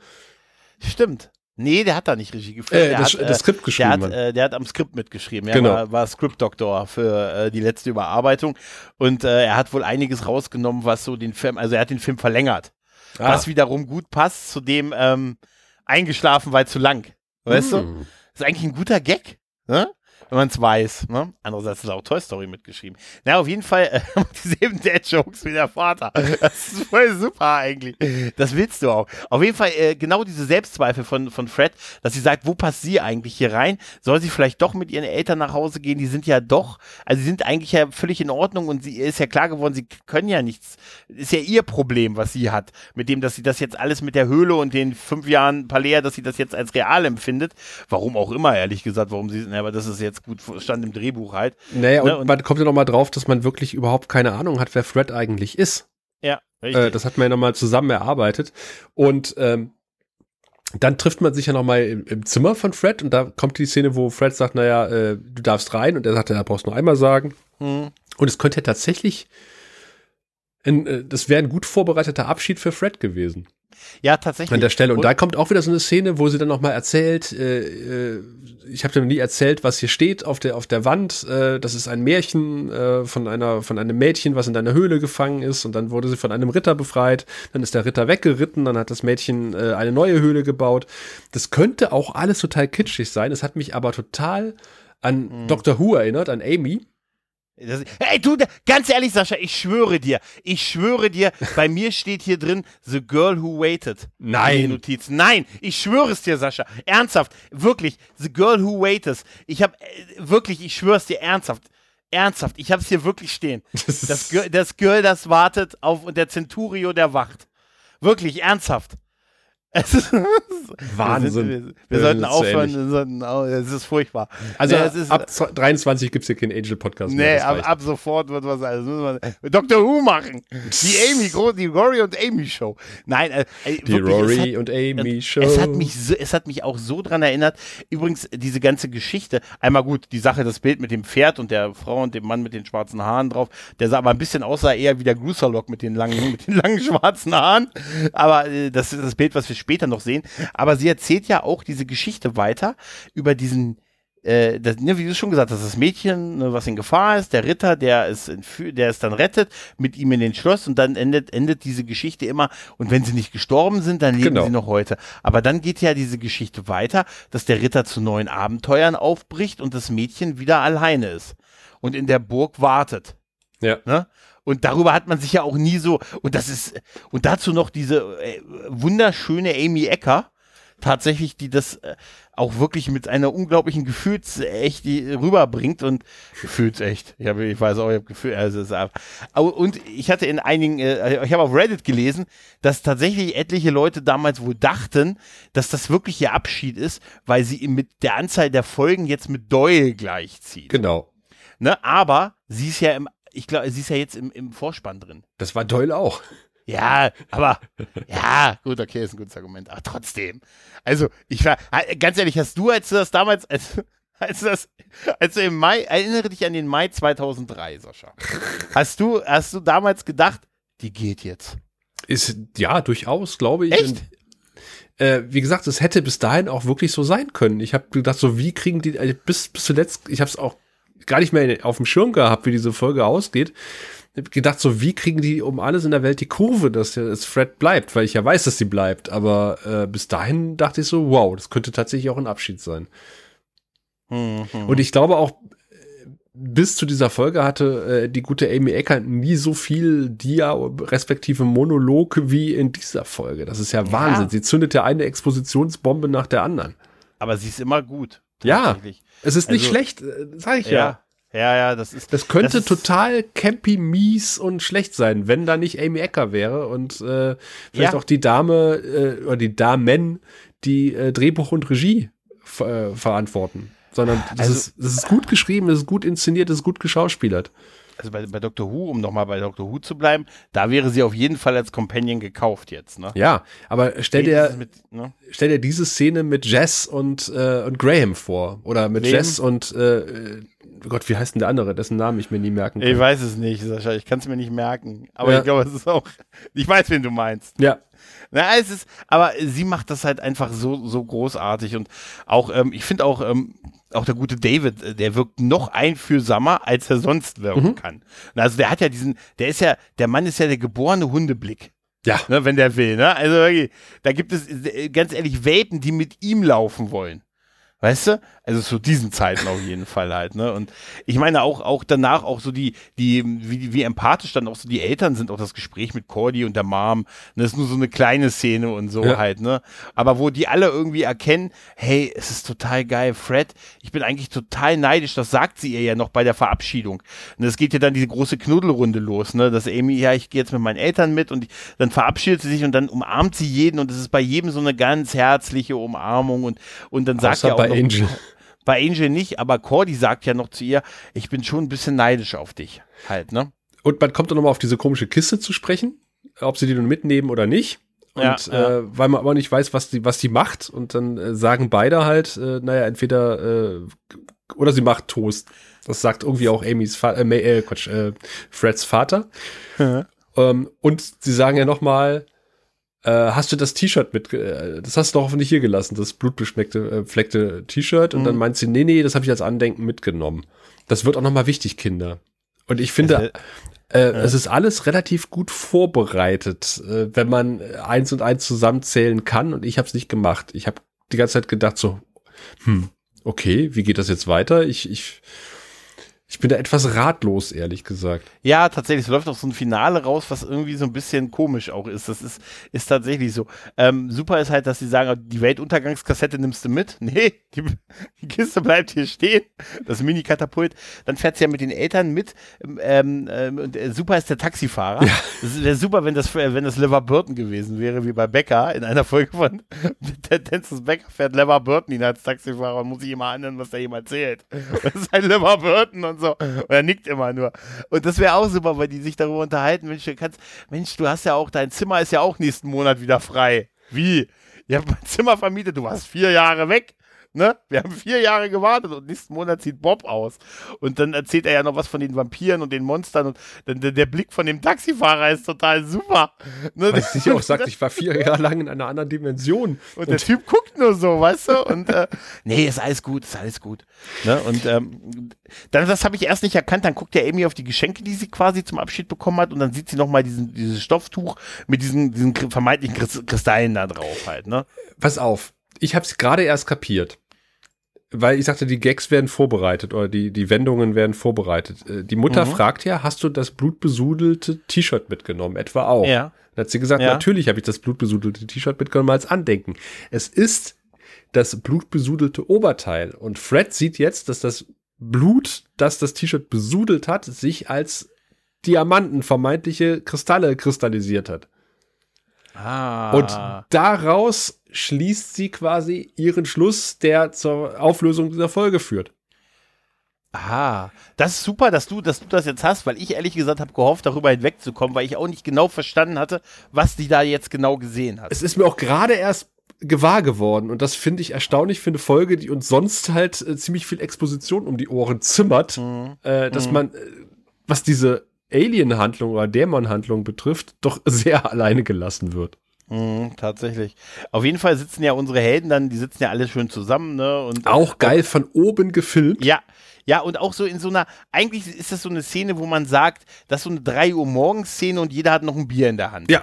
Speaker 1: Stimmt. Nee, der hat da nicht Regie geführt.
Speaker 2: Äh,
Speaker 1: der,
Speaker 2: das,
Speaker 1: hat,
Speaker 2: das Skript
Speaker 1: der,
Speaker 2: geschrieben.
Speaker 1: hat,
Speaker 2: hat.
Speaker 1: äh, der hat am Skript mitgeschrieben. Er
Speaker 2: Genau.
Speaker 1: war, war Script-Doktor für äh, die letzte Überarbeitung. Und äh, er hat wohl einiges rausgenommen, was so den Film, also er hat den Film verlängert.
Speaker 2: Ah.
Speaker 1: Was wiederum gut passt zu dem ähm, eingeschlafen, weil zu lang. Weißt du?
Speaker 2: Hm.
Speaker 1: ist eigentlich ein guter Gag, ne? Wenn man es weiß. Ne? Andererseits er auch Toy Story mitgeschrieben. Na, auf jeden Fall äh, dieselben Dad-Jokes wie der Vater. Das ist voll super eigentlich. Das willst du auch. Auf jeden Fall äh, genau diese Selbstzweifel von, von Fred, dass sie sagt, wo passt sie eigentlich hier rein? Soll sie vielleicht doch mit ihren Eltern nach Hause gehen? Die sind ja doch, also sie sind eigentlich ja völlig in Ordnung und sie ist ja klar geworden, sie können ja nichts. Ist ja ihr Problem, was sie hat. Mit dem, dass sie das jetzt alles mit der Höhle und den fünf Jahren Palea, dass sie das jetzt als real empfindet. Warum auch immer, ehrlich gesagt, warum sie, na, aber das ist jetzt gut, stand im Drehbuch halt.
Speaker 2: Naja,
Speaker 1: Ne,
Speaker 2: und,
Speaker 1: und-
Speaker 2: man kommt ja noch mal drauf, dass man wirklich überhaupt keine Ahnung hat, wer Fred eigentlich ist.
Speaker 1: Ja, richtig.
Speaker 2: Äh, das hat man ja noch mal zusammen erarbeitet. Und ähm, dann trifft man sich ja noch mal im, im Zimmer von Fred und da kommt die Szene, wo Fred sagt, naja, äh, du darfst rein und er sagt, ja, brauchst nur einmal sagen.
Speaker 1: Hm.
Speaker 2: Und es könnte ja tatsächlich, ein, äh, das wäre ein gut vorbereiteter Abschied für Fred gewesen
Speaker 1: Ja, tatsächlich.
Speaker 2: an der Stelle. Und,
Speaker 1: Und-
Speaker 2: da kommt auch wieder so eine Szene, wo sie dann noch mal erzählt, äh, äh, ich habe dir noch nie erzählt, was hier steht auf der auf der Wand. Äh, das ist ein Märchen äh, von einer von einem Mädchen, was in einer Höhle gefangen ist. Und dann wurde sie von einem Ritter befreit. Dann ist der Ritter weggeritten. Dann hat das Mädchen äh, eine neue Höhle gebaut. Das könnte auch alles total kitschig sein. Es hat mich aber total an
Speaker 1: Mhm.
Speaker 2: Doctor Who erinnert, an Amy.
Speaker 1: Das, ey, du, ganz ehrlich, Sascha, ich schwöre dir, ich schwöre dir, bei mir steht hier drin, The Girl Who Waited.
Speaker 2: Nein.
Speaker 1: In den Notizen. Nein, ich schwöre es dir, Sascha. Ernsthaft, wirklich, The Girl Who Waited. Ich habe, wirklich, ich schwöre es dir, ernsthaft. Ernsthaft, ich habe es hier wirklich stehen. Das, Girl, das Girl, das wartet auf, und der Centurio, der wacht. Wirklich, ernsthaft. Es ist,
Speaker 2: Wahnsinn.
Speaker 1: Wir, sind, wir, wir
Speaker 2: Äh,
Speaker 1: sollten aufhören, wir sollten, es ist furchtbar.
Speaker 2: Also
Speaker 1: Nee, es ist,
Speaker 2: ab 23 gibt's hier keinen Angel-Podcast
Speaker 1: Nee,
Speaker 2: mehr. das
Speaker 1: ab, ab sofort wird was also müssen wir Dr. Who machen. Die Amy, die Rory und Amy Show. Nein, äh,
Speaker 2: Die
Speaker 1: wirklich,
Speaker 2: Rory
Speaker 1: es hat,
Speaker 2: und Amy Show.
Speaker 1: es hat mich so, es hat mich auch so dran erinnert. Übrigens diese ganze Geschichte. Einmal gut, die Sache, das Bild mit dem Pferd und der Frau und dem Mann mit den schwarzen Haaren drauf. Der sah aber ein bisschen aus, sah eher wie der Gruserlock mit den langen, mit den langen schwarzen Haaren. Aber äh, das ist das Bild, was wir später noch sehen. Aber sie erzählt ja auch diese Geschichte weiter über diesen äh, das, ne, wie du schon gesagt hast, das Mädchen, ne, was in Gefahr ist, der Ritter, der es, der es dann rettet, mit ihm in den Schloss und dann endet, endet diese Geschichte immer. Und wenn sie nicht gestorben sind, dann leben
Speaker 2: Genau.
Speaker 1: sie noch heute. Aber dann geht ja diese Geschichte weiter, dass der Ritter zu neuen Abenteuern aufbricht und das Mädchen wieder alleine ist und in der Burg wartet.
Speaker 2: Ja.
Speaker 1: Ne? Und darüber hat man sich ja auch nie so, und das ist, und dazu noch diese äh, wunderschöne Amy Ecker, tatsächlich, die das äh, auch wirklich mit einer unglaublichen Gefühlsecht die rüberbringt und Gefühlsecht. Ich, habe, ich weiß auch, ich habe Gefühl, also ist ab- und ich hatte in einigen, äh, ich habe auf Reddit gelesen, dass tatsächlich etliche Leute damals wohl dachten, dass das wirklich ihr Abschied ist, weil sie mit der Anzahl der Folgen jetzt mit Doyle gleichzieht.
Speaker 2: Genau.
Speaker 1: Ne? Aber sie ist ja im, ich glaube, sie ist ja jetzt im, im Vorspann drin.
Speaker 2: Das war Doyle auch.
Speaker 1: Ja, aber ja, gut, okay, ist ein gutes Argument. Aber trotzdem. Also, ich war, ganz ehrlich, hast du, als du das damals, als, als du das, als du im Mai, erinnere dich an den Mai 2003, Sascha. Hast du, hast du damals gedacht, die geht jetzt.
Speaker 2: Ist, ja, durchaus, glaube ich.
Speaker 1: Echt?
Speaker 2: Und, äh, wie gesagt, es hätte bis dahin auch wirklich so sein können. Ich habe gedacht, so wie kriegen die, äh, bis, bis zuletzt, ich habe es auch gar nicht mehr auf dem Schirm gehabt, wie diese Folge ausgeht. Gedacht, so wie kriegen die um alles in der Welt die Kurve, dass es Fred bleibt, weil ich ja weiß, dass sie bleibt. Aber äh, bis dahin dachte ich so, wow, das könnte tatsächlich auch ein Abschied sein.
Speaker 1: Mhm.
Speaker 2: Und ich glaube auch, äh, bis zu dieser Folge hatte äh, die gute Amy Eckert nie so viel Dia respektive Monolog wie in dieser Folge. Das ist ja Wahnsinn. Sie zündet ja eine Expositionsbombe nach der anderen.
Speaker 1: Aber sie ist immer gut.
Speaker 2: Ja, es ist nicht
Speaker 1: Also-
Speaker 2: schlecht, äh, sag ich ja.
Speaker 1: Ja. Ja, ja, das ist.
Speaker 2: Das könnte
Speaker 1: ist-
Speaker 2: total campy, mies und schlecht sein, wenn da nicht Amy Ecker wäre und äh, vielleicht
Speaker 1: Ja.
Speaker 2: auch die Dame äh, oder die Damen, die äh, Drehbuch und Regie äh, verantworten. Sondern das,
Speaker 1: Also-
Speaker 2: ist, das ist gut geschrieben, das ist gut inszeniert, das ist gut geschauspielert.
Speaker 1: Also bei, bei Doctor Who, um nochmal bei Doctor Who zu bleiben, da wäre sie auf jeden Fall als Companion gekauft jetzt, ne?
Speaker 2: Ja, aber stell dir,
Speaker 1: Mit, ne?
Speaker 2: stell dir diese Szene mit Jess und, äh, und Graham vor. Oder mit
Speaker 1: Wem?
Speaker 2: Jess und äh, äh, Gott, wie heißt denn der andere, dessen Namen ich mir nie merken kann.
Speaker 1: Ich weiß es nicht, Sascha, ich kann es mir nicht merken. Aber
Speaker 2: Ja.
Speaker 1: ich glaube, es ist auch. Ich weiß, wen du meinst.
Speaker 2: Ja,
Speaker 1: Na, es ist, aber sie macht das halt einfach so, so großartig und auch, ähm, ich finde auch, ähm, auch der gute David, äh, der wirkt noch einfühlsamer, als er sonst wirken
Speaker 2: Mhm.
Speaker 1: kann. Also der hat ja diesen, der ist ja, der Mann ist ja der geborene Hundeblick.
Speaker 2: ja.
Speaker 1: ne, wenn der will. Ne? Also da gibt es äh, ganz ehrlich Welpen, die mit ihm laufen wollen. Weißt du? Also zu diesen Zeiten auf jeden Fall halt, ne? Und ich meine auch, auch danach auch so die, die, wie, wie empathisch dann auch so die Eltern sind, auch das Gespräch mit Cordy und der Mom. Das ist nur so eine kleine Szene und so
Speaker 2: Ja.
Speaker 1: halt, ne? Aber wo die alle irgendwie erkennen, hey, es ist total geil, Fred, ich bin eigentlich total neidisch, das sagt sie ihr ja noch bei der Verabschiedung. Und es geht ja dann diese große Knuddelrunde los, ne? Dass Amy, ja, ich gehe jetzt mit meinen Eltern mit und dann verabschiedet sie sich und dann umarmt sie jeden und es ist bei jedem so eine ganz herzliche Umarmung und, und dann sagt ja auch
Speaker 2: bei
Speaker 1: noch,
Speaker 2: Angel.
Speaker 1: Bei Angel nicht, aber Cordy sagt ja noch zu ihr, ich bin schon ein bisschen neidisch auf dich. Halt, ne?
Speaker 2: Und man kommt dann nochmal auf diese komische Kiste zu sprechen, ob sie die nun mitnehmen oder nicht. Und
Speaker 1: Ja, ja.
Speaker 2: Äh, weil man aber nicht weiß, was die, was die macht. Und dann äh, sagen beide halt, äh, naja, entweder äh, oder sie macht Toast. Das sagt irgendwie auch Amy's Vater, äh, äh, Quatsch, äh, Freds Vater. Ähm, und sie sagen ja nochmal, äh, hast du das T-Shirt mit, äh, das hast du doch hoffentlich hier gelassen, das blutbeschmeckte, äh, fleckte T-Shirt. Und
Speaker 1: Mhm.
Speaker 2: dann meint sie, nee, nee, das habe ich als Andenken mitgenommen. Das wird auch nochmal wichtig, Kinder. Und ich finde, äh, es ist alles relativ gut vorbereitet, äh, wenn man äh, eins und eins zusammenzählen kann. Und ich habe es nicht gemacht. Ich habe die ganze Zeit gedacht so, hm, okay, wie geht das jetzt weiter? Ich, ich, ich bin da etwas ratlos, ehrlich gesagt.
Speaker 1: Ja, tatsächlich, es läuft auch so ein Finale raus, was irgendwie so ein bisschen komisch auch ist. Das ist, ist tatsächlich so. Ähm, super ist halt, dass sie sagen, die Weltuntergangskassette nimmst du mit. Nee, die, die Kiste bleibt hier stehen. Das Mini-Katapult. Dann fährt sie ja mit den Eltern mit. Ähm, ähm, und äh, super ist der Taxifahrer. Das wäre super, wenn das, wenn das Lever Burton gewesen wäre, wie bei Becker in einer Folge von Tenses Becker fährt Lever Burton ihn als Taxifahrer und muss sich immer anhören, was er ihm erzählt. Das ist ein Lever Burton und so. Und er nickt immer nur. Und das wäre auch super, weil die sich darüber unterhalten. Mensch, du kannst, Mensch, du hast ja auch, dein Zimmer ist ja auch nächsten Monat wieder frei. Wie? Ich habe mein Zimmer vermietet, du warst vier Jahre weg. Ne? Wir haben vier Jahre gewartet und nächsten Monat zieht Bob aus. Und dann erzählt er ja noch was von den Vampiren und den Monstern und dann, der, der Blick von dem Taxifahrer ist total super. Ne?
Speaker 2: Weil sie auch sagt, ich war vier Jahre lang in einer anderen Dimension.
Speaker 1: Und der Typ guckt nur so, weißt du? Und äh, nee, ist alles gut, ist alles gut. Ne? Und ähm, dann, das habe ich erst nicht erkannt. Dann guckt der Amy auf die Geschenke, die sie quasi zum Abschied bekommen hat, und dann sieht sie nochmal diesen, dieses Stofftuch mit diesen, diesen vermeintlichen Krist- Kristallen da drauf halt, ne?
Speaker 2: Pass auf, ich habe es gerade erst kapiert. Weil ich sagte, die Gags werden vorbereitet oder die, die Wendungen werden vorbereitet. Äh, Die Mutter
Speaker 1: Mhm.
Speaker 2: fragt ja, hast du das blutbesudelte T-Shirt mitgenommen? Etwa auch.
Speaker 1: Ja.
Speaker 2: Dann hat sie gesagt,
Speaker 1: Ja.
Speaker 2: natürlich habe ich das blutbesudelte T-Shirt mitgenommen als Andenken. Es ist das blutbesudelte Oberteil. Und Fred sieht jetzt, dass das Blut, das das T-Shirt besudelt hat, sich als Diamanten, vermeintliche Kristalle kristallisiert hat.
Speaker 1: Ah.
Speaker 2: Und daraus schließt sie quasi ihren Schluss, der zur Auflösung dieser Folge führt.
Speaker 1: Ah, das ist super, dass du, dass du das jetzt hast, weil ich ehrlich gesagt habe gehofft, darüber hinwegzukommen, weil ich auch nicht genau verstanden hatte, was die da jetzt genau gesehen hat.
Speaker 2: Es ist mir auch gerade erst gewahr geworden und das finde ich erstaunlich für eine Folge, die uns sonst halt äh, ziemlich viel Exposition um die Ohren zimmert,
Speaker 1: Mhm.
Speaker 2: äh, dass man, äh, was diese Alien-Handlung oder Dämon-Handlung betrifft, doch sehr alleine gelassen wird.
Speaker 1: Mhm, tatsächlich. Auf jeden Fall sitzen ja unsere Helden dann, die sitzen ja alle schön zusammen, ne? Und
Speaker 2: auch geil von oben gefilmt.
Speaker 1: Ja, ja, und auch so in so einer, eigentlich ist das so eine Szene, wo man sagt, das ist so eine 3 Uhr morgens Szene und jeder hat noch ein Bier in der Hand.
Speaker 2: Ja.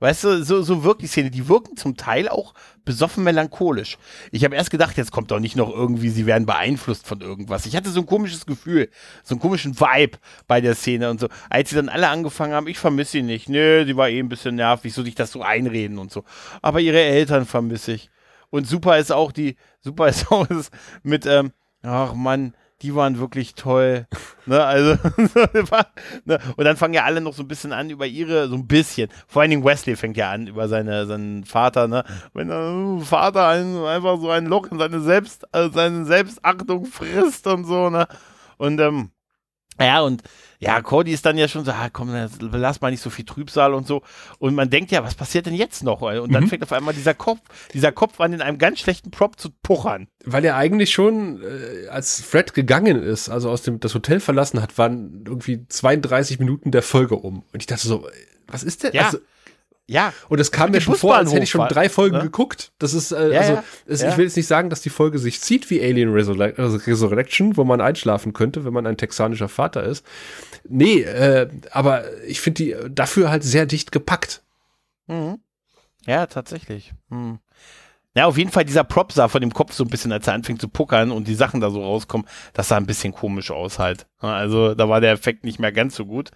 Speaker 1: Weißt du, so, so wirkt die Szene. Die wirken zum Teil auch besoffen melancholisch. Ich habe erst gedacht, jetzt kommt doch nicht noch irgendwie, sie werden beeinflusst von irgendwas. Ich hatte so ein komisches Gefühl, so einen komischen Vibe bei der Szene und so. Als sie dann alle angefangen haben, ich vermisse sie nicht. Nö, sie war eh ein bisschen nervig, so sich das so einreden und so. Aber ihre Eltern vermisse ich. Und super ist auch die, super ist auch das mit, ähm, ach Mann, die waren wirklich toll. ne, also, ne, und dann fangen ja alle noch so ein bisschen an über ihre, so ein bisschen. Vor allen Dingen Wesley fängt ja an über seine, seinen Vater, ne? Wenn der Vater ein, einfach so ein Loch in seine Selbst, äh, seine Selbstachtung frisst und so, ne? Und, ähm, ja, und ja, Cody ist dann ja schon so, ah, komm, lass mal nicht so viel Trübsal und so. Und man denkt ja, was passiert denn jetzt noch? Und dann mhm. fängt auf einmal dieser Kopf, dieser Kopf an in einem ganz schlechten Prop zu puchern.
Speaker 2: Weil er eigentlich schon, äh, als Fred gegangen ist, also aus dem das Hotel verlassen hat, waren irgendwie 32 Minuten der Folge um. Und ich dachte so, was ist denn?
Speaker 1: Ja.
Speaker 2: Also,
Speaker 1: ja.
Speaker 2: Und es kam mir schon vor, als hätte ich schon drei Folgen ne? geguckt. Das ist, äh, ja, also, ja. Ja. ich will jetzt nicht sagen, dass die Folge sich zieht wie Alien Resurrection, wo man einschlafen könnte, wenn man ein texanischer Vater ist. Nee, äh, aber ich finde die dafür halt sehr dicht gepackt.
Speaker 1: Mhm. Ja, tatsächlich. Mhm. Ja, auf jeden Fall dieser Prop sah von dem Kopf so ein bisschen, als er anfängt zu puckern und die Sachen da so rauskommen, das sah ein bisschen komisch aus halt. Also da war der Effekt nicht mehr ganz so gut.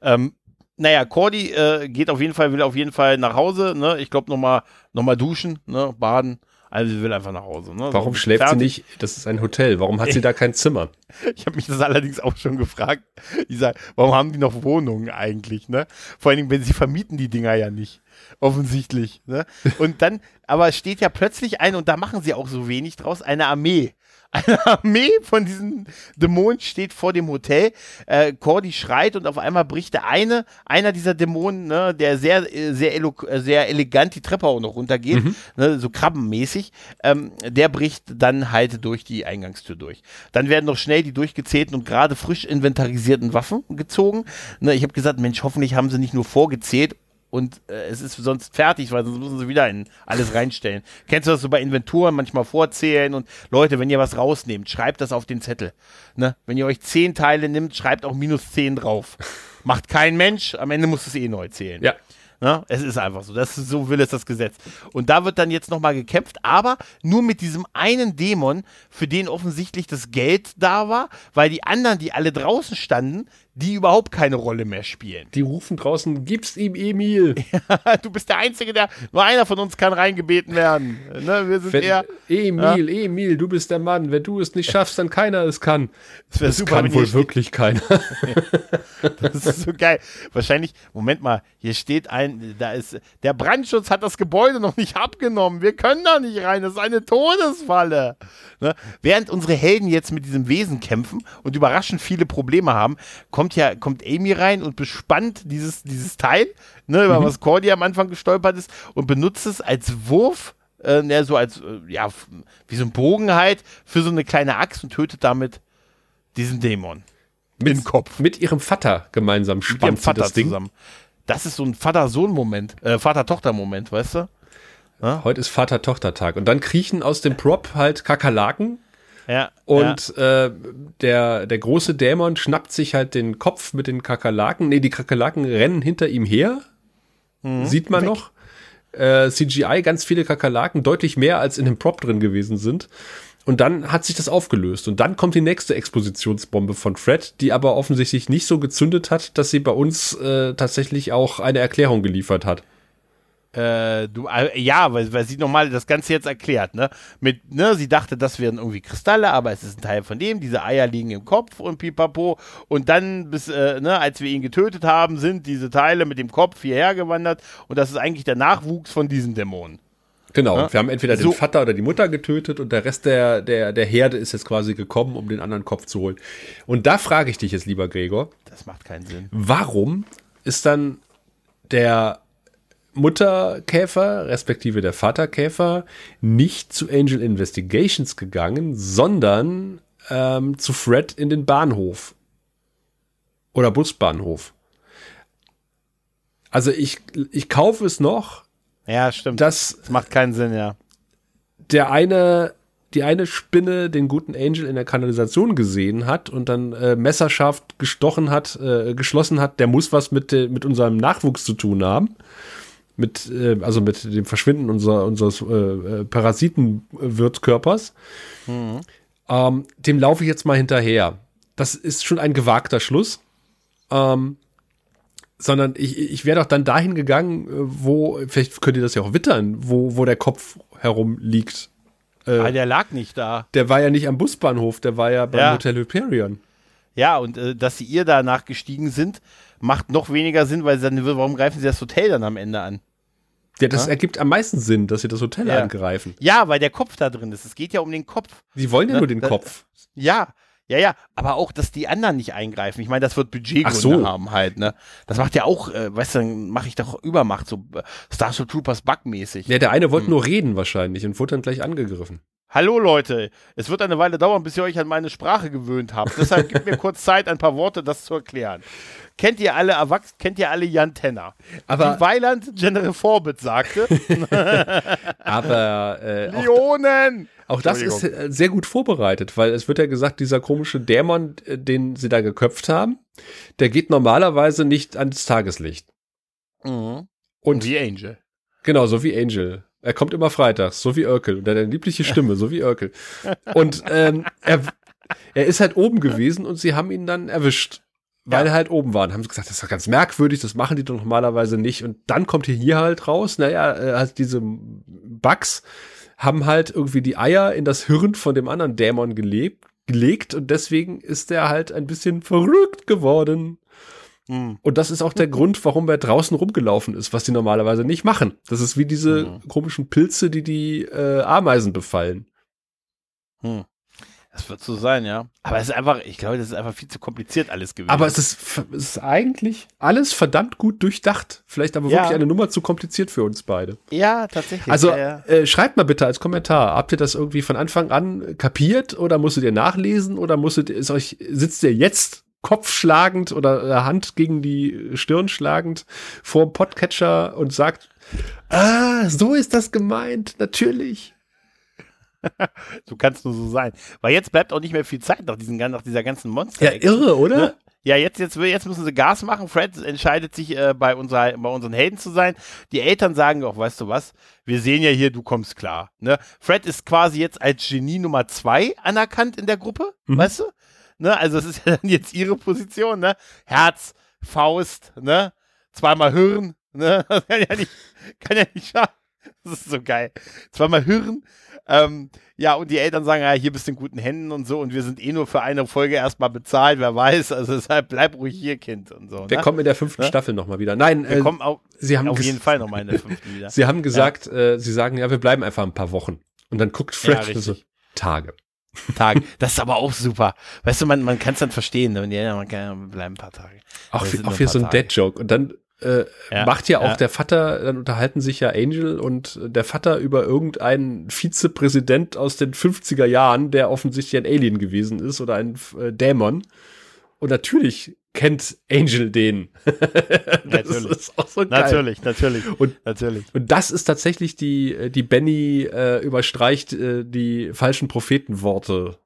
Speaker 1: Ähm, naja, Cordy äh, geht auf jeden Fall, will auf jeden Fall nach Hause, ne? Ich glaube nochmal noch mal duschen, ne? Baden. Also sie will einfach nach Hause. Ne?
Speaker 2: Warum so, schläft fertig. sie nicht? Das ist ein Hotel. Warum hat sie da kein Zimmer?
Speaker 1: Ich habe mich das allerdings auch schon gefragt. Ich sage, warum haben die noch Wohnungen eigentlich? Ne? Vor allen Dingen, wenn sie vermieten die Dinger ja nicht. Offensichtlich. Ne? Und dann, aber steht ja plötzlich ein, und da machen sie auch so wenig draus, eine Armee eine Armee von diesen Dämonen steht vor dem Hotel. Äh, Cordy schreit und auf einmal bricht der eine, einer dieser Dämonen, ne, der sehr, sehr, äh, sehr elegant die Treppe auch noch runtergeht, mhm. ne, so krabbenmäßig, ähm, der bricht dann halt durch die Eingangstür durch. Dann werden noch schnell die durchgezählten und gerade frisch inventarisierten Waffen gezogen. Ne, ich habe gesagt, Mensch, hoffentlich haben sie nicht nur vorgezählt und äh, es ist sonst fertig, weil sonst müssen sie wieder in alles reinstellen. Kennst du das so bei Inventuren manchmal vorzählen und Leute, wenn ihr was rausnehmt, schreibt das auf den Zettel. Ne? Wenn ihr euch zehn Teile nimmt, schreibt auch minus zehn drauf. Macht kein Mensch, am Ende muss es eh neu zählen.
Speaker 2: Ja.
Speaker 1: Ne? Es ist einfach so. Das so will es das Gesetz. Und da wird dann jetzt nochmal gekämpft, aber nur mit diesem einen Dämon, für den offensichtlich das Geld da war, weil die anderen, die alle draußen standen, die überhaupt keine Rolle mehr spielen.
Speaker 2: Die rufen draußen, gib's ihm Emil.
Speaker 1: Ja, du bist der Einzige, der, nur einer von uns kann reingebeten werden. Ne, wir sind
Speaker 2: Wenn,
Speaker 1: eher,
Speaker 2: Emil, ja. Emil, du bist der Mann. Wenn du es nicht schaffst, dann keiner es kann.
Speaker 1: Das, das super,
Speaker 2: kann wohl wirklich keiner.
Speaker 1: das ist so geil. Wahrscheinlich, Moment mal, hier steht ein, da ist, der Brandschutz hat das Gebäude noch nicht abgenommen. Wir können da nicht rein. Das ist eine Todesfalle. Ne? Während unsere Helden jetzt mit diesem Wesen kämpfen und überraschend viele Probleme haben, kommt kommt ja, kommt Amy rein und bespannt dieses, dieses Teil, ne, über mhm. was Cordy am Anfang gestolpert ist und benutzt es als Wurf, äh, so als, äh, ja, wie so ein Bogen halt, für so eine kleine Axt und tötet damit diesen Dämon.
Speaker 2: Mit, Im Kopf. Mit ihrem Vater gemeinsam spannt mit ihrem
Speaker 1: Vater das Ding. zusammen. Das ist so ein Vater-Sohn-Moment, äh, Vater-Tochter-Moment, weißt du?
Speaker 2: Ja? Heute ist Vater-Tochter-Tag. Und dann kriechen aus dem Prop halt Kakerlaken
Speaker 1: ja,
Speaker 2: und ja. Äh, der, der große Dämon schnappt sich halt den Kopf mit den Kakerlaken. Nee, die Kakerlaken rennen hinter ihm her. Mhm. Sieht man Weg. noch. Äh, CGI, ganz viele Kakerlaken, deutlich mehr als in dem Prop drin gewesen sind. Und dann hat sich das aufgelöst. Und dann kommt die nächste Expositionsbombe von Fred, die aber offensichtlich nicht so gezündet hat, dass sie bei uns äh, tatsächlich auch eine Erklärung geliefert hat.
Speaker 1: Äh, du, äh, ja, weil, weil sie nochmal das Ganze jetzt erklärt, ne? Mit, ne, sie dachte, das wären irgendwie Kristalle, aber es ist ein Teil von dem, diese Eier liegen im Kopf und pipapo. Und dann, bis, äh, ne, als wir ihn getötet haben, sind diese Teile mit dem Kopf hierher gewandert und das ist eigentlich der Nachwuchs von diesen Dämonen.
Speaker 2: Genau, ja? wir haben entweder so. den Vater oder die Mutter getötet und der Rest der, der, der Herde ist jetzt quasi gekommen, um den anderen Kopf zu holen. Und da frage ich dich jetzt, lieber Gregor.
Speaker 1: Das macht keinen Sinn.
Speaker 2: Warum ist dann der Mutterkäfer, respektive der Vaterkäfer, nicht zu Angel Investigations gegangen, sondern ähm, zu Fred in den Bahnhof. Oder Busbahnhof. Also ich, ich kaufe es noch,
Speaker 1: Ja, stimmt.
Speaker 2: dass
Speaker 1: das macht keinen Sinn, ja.
Speaker 2: der eine, die eine Spinne den guten Angel in der Kanalisation gesehen hat und dann äh, messerscharf gestochen hat, äh, geschlossen hat, der muss was mit, äh, mit unserem Nachwuchs zu tun haben. Mit, äh, also mit dem Verschwinden unser, unseres äh, äh, Parasitenwirtkörpers. Ähm, dem laufe ich jetzt mal hinterher. Das ist schon ein gewagter Schluss. Ähm, sondern ich, ich wäre doch dann dahin gegangen, äh, wo, vielleicht könnt ihr das ja auch wittern, wo, wo der Kopf herumliegt.
Speaker 1: Ah, der lag nicht da.
Speaker 2: Der war ja nicht am Busbahnhof, der war ja beim
Speaker 1: Ja.
Speaker 2: Hotel Hyperion.
Speaker 1: Ja, und äh, dass sie ihr danach gestiegen sind, macht noch weniger Sinn, weil sie dann, warum greifen sie das Hotel dann am Ende an?
Speaker 2: Ja, das
Speaker 1: Ja.
Speaker 2: ergibt am meisten Sinn, dass sie das Hotel
Speaker 1: Ja.
Speaker 2: angreifen.
Speaker 1: Ja, weil der Kopf da drin ist. Es geht ja um den Kopf.
Speaker 2: Die wollen ja
Speaker 1: Ne,
Speaker 2: nur den
Speaker 1: da-
Speaker 2: Kopf.
Speaker 1: Ja, ja, ja, aber auch, dass die anderen nicht eingreifen. Ich meine, das wird Budgetgründe
Speaker 2: so.
Speaker 1: haben halt, ne? Das macht ja auch, äh, weißt du, dann mache ich doch Übermacht, so äh, Starship Troopers Bug-mäßig.
Speaker 2: Ja, der eine wollte
Speaker 1: Hm.
Speaker 2: nur reden wahrscheinlich und wurde dann gleich angegriffen.
Speaker 1: Hallo Leute, es wird eine Weile dauern, bis ihr euch an meine Sprache gewöhnt habt. Deshalb gebt mir kurz Zeit, ein paar Worte das zu erklären. Kennt ihr alle Erwachsenen, kennt ihr alle Jan Tenner?
Speaker 2: Aber-
Speaker 1: Wie Weiland General Forbit sagte,
Speaker 2: Aber äh, auch,
Speaker 1: Leonen!
Speaker 2: auch das ist äh, sehr gut vorbereitet, weil es wird ja gesagt, dieser komische Dämon, äh, den sie da geköpft haben, der geht normalerweise nicht ans Tageslicht.
Speaker 1: Mhm.
Speaker 2: Und
Speaker 1: Wie Angel.
Speaker 2: Genau, so wie Angel. Er kommt immer freitags, so wie Urkel. Und er hat eine liebliche Stimme, so wie Urkel. Und ähm, er, er ist halt oben gewesen und sie haben ihn dann erwischt. Weil
Speaker 1: Ja.
Speaker 2: er halt oben war. Und haben sie gesagt, das ist doch ganz merkwürdig, das machen die doch normalerweise nicht. Und dann kommt hier, hier halt raus, naja, äh, halt diese Bugs haben halt irgendwie die Eier in das Hirn von dem anderen Dämon gelebt, gelegt und deswegen ist er halt ein bisschen verrückt geworden.
Speaker 1: Mhm.
Speaker 2: Und das ist auch der Grund, warum er draußen rumgelaufen ist, was die normalerweise nicht machen. Das ist wie diese
Speaker 1: Mhm.
Speaker 2: komischen Pilze, die die äh, Ameisen befallen.
Speaker 1: Hm. Das wird so sein, ja. Aber es ist einfach, ich glaube, das ist einfach viel zu kompliziert alles gewesen.
Speaker 2: Aber es ist, es ist eigentlich alles verdammt gut durchdacht. Vielleicht aber
Speaker 1: Ja.
Speaker 2: wirklich eine Nummer zu kompliziert für uns beide.
Speaker 1: ja, tatsächlich.
Speaker 2: Also
Speaker 1: ja, ja.
Speaker 2: Äh, schreibt mal bitte als Kommentar, habt ihr das irgendwie von Anfang an kapiert oder musstet ihr nachlesen oder musstet ist euch sitzt ihr jetzt kopfschlagend oder äh, Hand gegen die Stirn schlagend vor dem Podcatcher und sagt, ah, so ist das gemeint, natürlich.
Speaker 1: Du kannst nur so sein. Weil jetzt bleibt auch nicht mehr viel Zeit nach, diesen, nach dieser ganzen Monster.
Speaker 2: Ja, irre, oder?
Speaker 1: Ne? Ja, jetzt, jetzt, jetzt müssen sie Gas machen. Fred entscheidet sich, äh, bei, unser, bei unseren Helden zu sein. Die Eltern sagen auch, weißt du was, wir sehen ja hier, du kommst klar. Ne? Fred ist quasi jetzt als Genie Nummer zwei anerkannt in der Gruppe,
Speaker 2: Mhm.
Speaker 1: weißt du? Ne? Also es ist ja dann jetzt ihre Position, ne? Herz, Faust, ne? Zweimal Hirn, ne? Das kann ja nicht, kann ja nicht schaden. Das ist so geil. Zweimal Hirn. Ähm, ja, und die Eltern sagen, ja, hier bist du in guten Händen und so, und wir sind eh nur für eine Folge erstmal bezahlt, wer weiß, also deshalb bleib ruhig hier, Kind und so.
Speaker 2: Wir
Speaker 1: ne?
Speaker 2: kommen in der fünften
Speaker 1: Ne?
Speaker 2: Staffel nochmal wieder. Nein,
Speaker 1: wir
Speaker 2: äh,
Speaker 1: kommen auch
Speaker 2: sie haben
Speaker 1: auf jeden Fall nochmal in der fünften wieder.
Speaker 2: Sie haben gesagt, äh, sie sagen, ja, wir bleiben einfach ein paar Wochen. Und dann guckt
Speaker 1: Ja,
Speaker 2: Fred so,
Speaker 1: richtig.
Speaker 2: Tage.
Speaker 1: Tag. Das ist aber auch super. Weißt du, man, man kann es dann verstehen. Ne? Ja, man kann bleiben ein paar Tage.
Speaker 2: Auch,
Speaker 1: sind
Speaker 2: auch
Speaker 1: ein
Speaker 2: so ein. Dead-Joke. Und dann äh,
Speaker 1: Ja,
Speaker 2: macht ja auch
Speaker 1: ja.
Speaker 2: der Vater, dann unterhalten sich ja Angel und der Vater über irgendeinen Vizepräsident aus den 50er Jahren, der offensichtlich ein Alien gewesen ist oder ein äh, Dämon. Und natürlich kennt Angel den. das
Speaker 1: Natürlich.
Speaker 2: ist auch so geil.
Speaker 1: Natürlich, natürlich.
Speaker 2: Und-
Speaker 1: natürlich.
Speaker 2: Und das ist tatsächlich die, äh, die Benny äh, überstreicht äh, die falschen Prophetenworte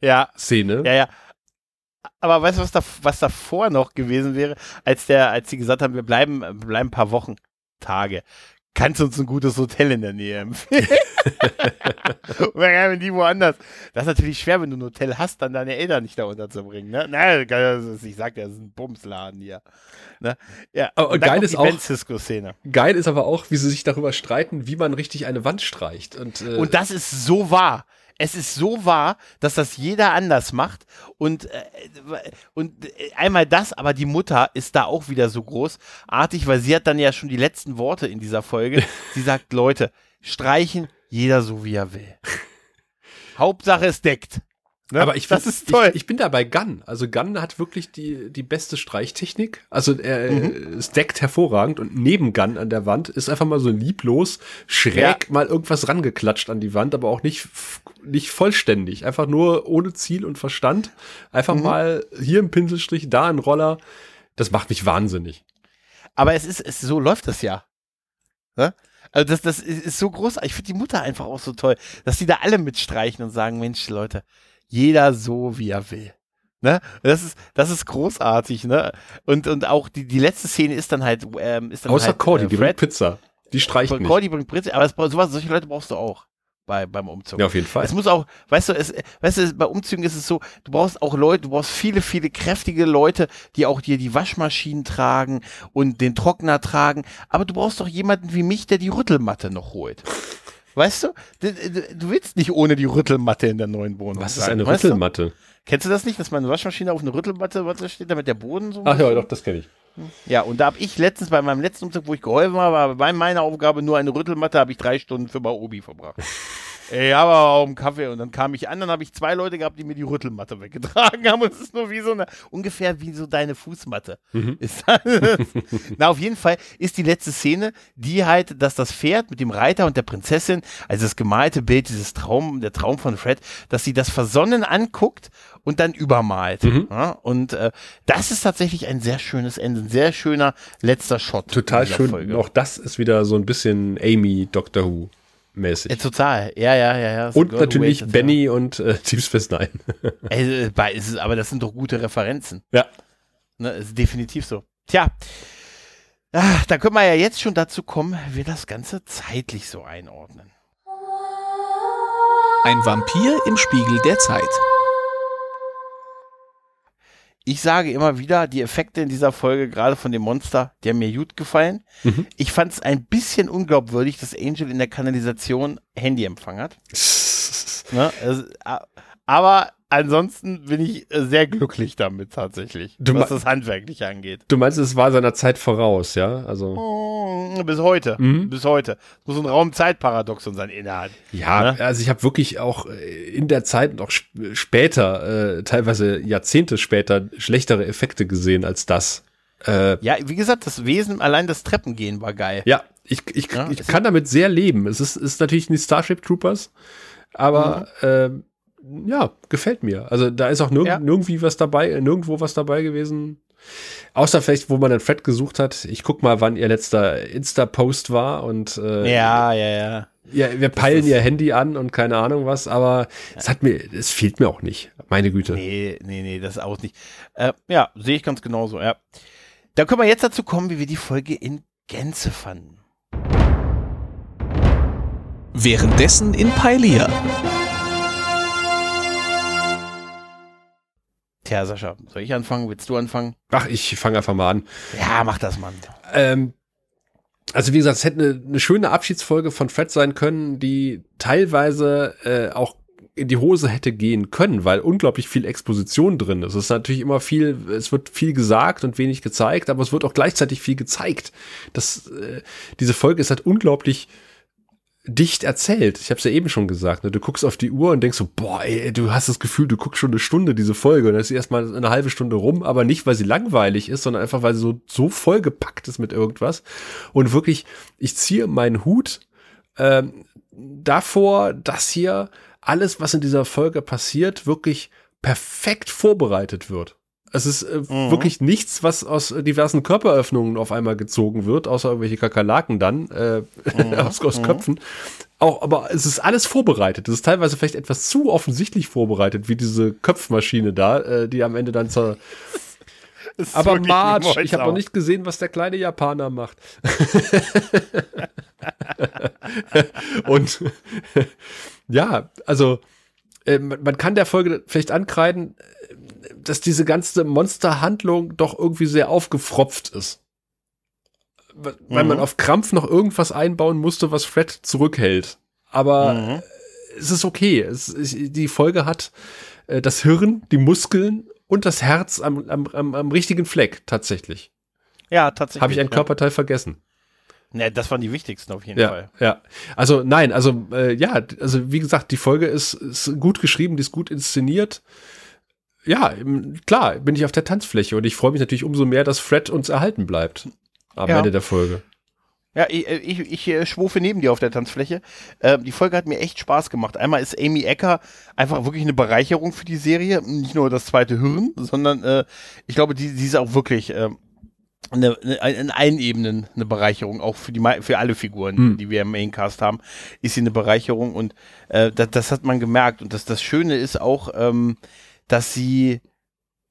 Speaker 1: Ja,
Speaker 2: Szene.
Speaker 1: ja, ja. Aber weißt du, was, da, was davor noch gewesen wäre, als der, als sie gesagt haben, wir bleiben, wir bleiben ein paar Wochen, Tage. Kannst du uns ein gutes Hotel in der Nähe empfehlen? Oder wenn die woanders. Das ist natürlich schwer, wenn du ein Hotel hast, dann deine Eltern nicht da unterzubringen. Ne? Naja, ich sag ja, das ist ein Bumsladen hier. Ne? Ja,
Speaker 2: Aber
Speaker 1: und dann
Speaker 2: geil ist auch-
Speaker 1: Cisco-Szene.
Speaker 2: Geil ist aber auch, wie sie sich darüber streiten, wie man richtig eine Wand streicht. Und, äh,
Speaker 1: Und das ist so wahr. Es ist so wahr, dass das jeder anders macht. Und, äh, und äh, einmal das, aber die Mutter ist da auch wieder so großartig, weil sie hat dann ja schon die letzten Worte in dieser Folge. Sie sagt, Leute, streichen jeder so, wie er will. Hauptsache es deckt. Ne?
Speaker 2: Aber ich
Speaker 1: das ist toll.
Speaker 2: Ich, ich bin da bei Gunn. Also Gunn hat wirklich die, die beste Streichtechnik. Also er
Speaker 1: Mhm.
Speaker 2: es deckt hervorragend und neben Gunn an der Wand ist einfach mal so lieblos schräg
Speaker 1: Ja.
Speaker 2: mal irgendwas rangeklatscht an die Wand, aber auch nicht, nicht vollständig. Einfach nur ohne Ziel und Verstand. Einfach
Speaker 1: Mhm.
Speaker 2: mal hier ein Pinselstrich, da ein Roller. Das macht mich wahnsinnig.
Speaker 1: Aber es ist, es, so läuft das ja. Ne? Also das, das ist, ist so großartig. Ich finde die Mutter einfach auch so toll, dass die da alle mitstreichen und sagen, Mensch, Leute, jeder so, wie er will. Ne? Das ist, das ist großartig, ne? Und, und auch die, die letzte Szene ist dann halt, ähm, ist dann
Speaker 2: Außer
Speaker 1: halt,
Speaker 2: Cordy,
Speaker 1: äh,
Speaker 2: die bringt Pizza. Die streicht nicht.
Speaker 1: Cordy bringt Pizza, aber es, sowas, solche Leute brauchst du auch bei, beim Umzug.
Speaker 2: Ja, auf jeden Fall.
Speaker 1: Es muss auch, weißt du, es, weißt du, bei Umzügen ist es so, du brauchst auch Leute, du brauchst viele, viele kräftige Leute, die auch dir die Waschmaschinen tragen und den Trockner tragen, aber du brauchst doch jemanden wie mich, der die Rüttelmatte noch holt. Weißt du, du, du- du willst nicht ohne die Rüttelmatte in der neuen Wohnung
Speaker 2: Was ist eine
Speaker 1: weißt du?
Speaker 2: Rüttelmatte?
Speaker 1: Kennst du das nicht, dass meine Waschmaschine auf eine Rüttelmatte Matte steht, damit der Boden so
Speaker 2: Ach ja, doch, das kenne ich.
Speaker 1: ja, und da habe ich letztens bei meinem letzten Umzug, wo ich geholfen habe, war bei meiner Aufgabe nur eine Rüttelmatte, habe ich drei Stunden für Baobi verbracht. Ey, aber auch einen Kaffee und dann kam ich an, dann habe ich zwei Leute gehabt, die mir die Rüttelmatte weggetragen haben und es ist nur wie so eine, ungefähr wie so deine Fußmatte. Ist das. Na, auf jeden Fall ist die letzte Szene, die halt, dass das Pferd mit dem Reiter und der Prinzessin, also das gemalte Bild, dieses Traum, der Traum von Fred, dass sie das versonnen anguckt und dann übermalt. Ja, und äh, das ist tatsächlich ein sehr schönes Ende, ein sehr schöner letzter Shot.
Speaker 2: Total schön.
Speaker 1: Folge.
Speaker 2: Auch das ist wieder so ein bisschen Amy Doctor Who mäßig.
Speaker 1: Ja, total, ja, ja, ja. ja.
Speaker 2: Und natürlich Benny und äh, Deep Space Nine.
Speaker 1: Ey, ist- aber das sind doch gute Referenzen.
Speaker 2: ja.
Speaker 1: Ne, ist definitiv so. Tja, ah, da können wir ja jetzt schon dazu kommen, wie wir das Ganze zeitlich so einordnen.
Speaker 4: Ein Vampir im Spiegel der Zeit.
Speaker 1: Ich sage immer wieder, die Effekte in dieser Folge, gerade von dem Monster, die haben mir gut gefallen.
Speaker 2: Mhm.
Speaker 1: Ich fand es ein bisschen unglaubwürdig, dass Angel in der Kanalisation Handyempfang hat. Ne? Also, aber ansonsten bin ich äh, sehr glücklich damit tatsächlich,
Speaker 2: Du
Speaker 1: was das Handwerkliche angeht.
Speaker 2: Du meinst, es war seiner Zeit voraus, ja? Also.
Speaker 1: Mm, Bis heute,
Speaker 2: Mhm.
Speaker 1: bis heute. Es muss ein Raumzeitparadoxon sein innerhalb.
Speaker 2: Ja,
Speaker 1: Ne?
Speaker 2: also ich habe wirklich auch äh, in der Zeit und auch sp später, äh, teilweise Jahrzehnte später, schlechtere Effekte gesehen als das. Äh,
Speaker 1: Ja, wie gesagt, das Wesen, allein das Treppengehen war geil.
Speaker 2: ja, ich, ich,
Speaker 1: Ja,
Speaker 2: ich kann damit sehr leben. Es ist, ist natürlich nicht Starship Troopers, aber ähm, ja, gefällt mir. Also da ist auch nirg
Speaker 1: Ja.
Speaker 2: nirgendwie was dabei, nirgendwo was dabei gewesen. Außer vielleicht, wo man den Fred gesucht hat. Ich guck mal, wann ihr letzter Insta-Post war und äh,
Speaker 1: Ja, ja, ja.
Speaker 2: Ja, wir peilen ihr Handy an und keine Ahnung was, aber es hat mir, es fehlt mir auch nicht. Meine Güte.
Speaker 1: Nee, nee, nee, das auch nicht. Äh, ja, sehe ich ganz genauso, ja. Da können wir jetzt dazu kommen, wie wir die Folge in Gänze fanden.
Speaker 4: Währenddessen in Pailia.
Speaker 1: Tja, Sascha, soll ich anfangen? Willst du anfangen?
Speaker 2: Ach, ich fange einfach mal an.
Speaker 1: Ja, mach das, Mann.
Speaker 2: Ähm, also wie gesagt, es hätte eine, eine schöne Abschiedsfolge von Fred sein können, die teilweise äh, auch in die Hose hätte gehen können, weil unglaublich viel Exposition drin ist. Es ist natürlich immer viel, es wird viel gesagt und wenig gezeigt, aber es wird auch gleichzeitig viel gezeigt. Das, äh, diese Folge ist halt unglaublich dicht erzählt. Ich habe es ja eben schon gesagt. Ne? Du guckst auf die Uhr und denkst so, boah, ey, du hast das Gefühl, du guckst schon eine Stunde diese Folge und dann ist erstmal eine halbe Stunde rum, aber nicht, weil sie langweilig ist, sondern einfach, weil sie so, so vollgepackt ist mit irgendwas. Und wirklich, ich ziehe meinen Hut ähm, davor, dass hier alles, was in dieser Folge passiert, wirklich perfekt vorbereitet wird. Es ist äh, wirklich nichts, was aus äh, diversen Körperöffnungen auf einmal gezogen wird, außer irgendwelche Kakerlaken dann äh, aus, aus Köpfen. Auch, aber es ist alles vorbereitet. Es ist teilweise vielleicht etwas zu offensichtlich vorbereitet, wie diese Köpfmaschine da, äh, die am Ende dann zur. Aber
Speaker 1: wie
Speaker 2: ich habe noch nicht gesehen, was der kleine Japaner macht. Und ja, also äh, man kann der Folge vielleicht ankreiden, dass diese ganze Monsterhandlung doch irgendwie sehr aufgefropft ist. Weil weil man auf Krampf noch irgendwas einbauen musste, was Fred zurückhält. Aber
Speaker 1: Mhm.
Speaker 2: es ist okay. Es, ist- die Folge hat äh, das Hirn, die Muskeln und das Herz am, am, am, am richtigen Fleck tatsächlich.
Speaker 1: Ja, tatsächlich.
Speaker 2: Habe ich ein
Speaker 1: ja.
Speaker 2: Körperteil vergessen.
Speaker 1: Ne, das waren die wichtigsten auf jeden
Speaker 2: Ja,
Speaker 1: Fall.
Speaker 2: ja. Also nein, also äh, ja, also wie gesagt, die Folge ist, ist gut geschrieben, die ist gut inszeniert. Ja, klar, bin ich auf der Tanzfläche und ich freue mich natürlich umso mehr, dass Fred uns erhalten bleibt am
Speaker 1: Ja.
Speaker 2: Ende der Folge.
Speaker 1: Ja, ich, ich, ich äh, schwufe neben dir auf der Tanzfläche. Ähm, die Folge hat mir echt Spaß gemacht. Einmal ist Amy Ecker einfach wirklich eine Bereicherung für die Serie. Nicht nur das zweite Hirn, sondern äh, ich glaube, die, die ist auch wirklich ähm, eine, eine, in allen Ebenen eine Bereicherung, auch für die für alle Figuren, hm. die wir im Maincast haben, ist sie eine Bereicherung und äh, das, das hat man gemerkt und das, das Schöne ist auch, ähm, dass sie,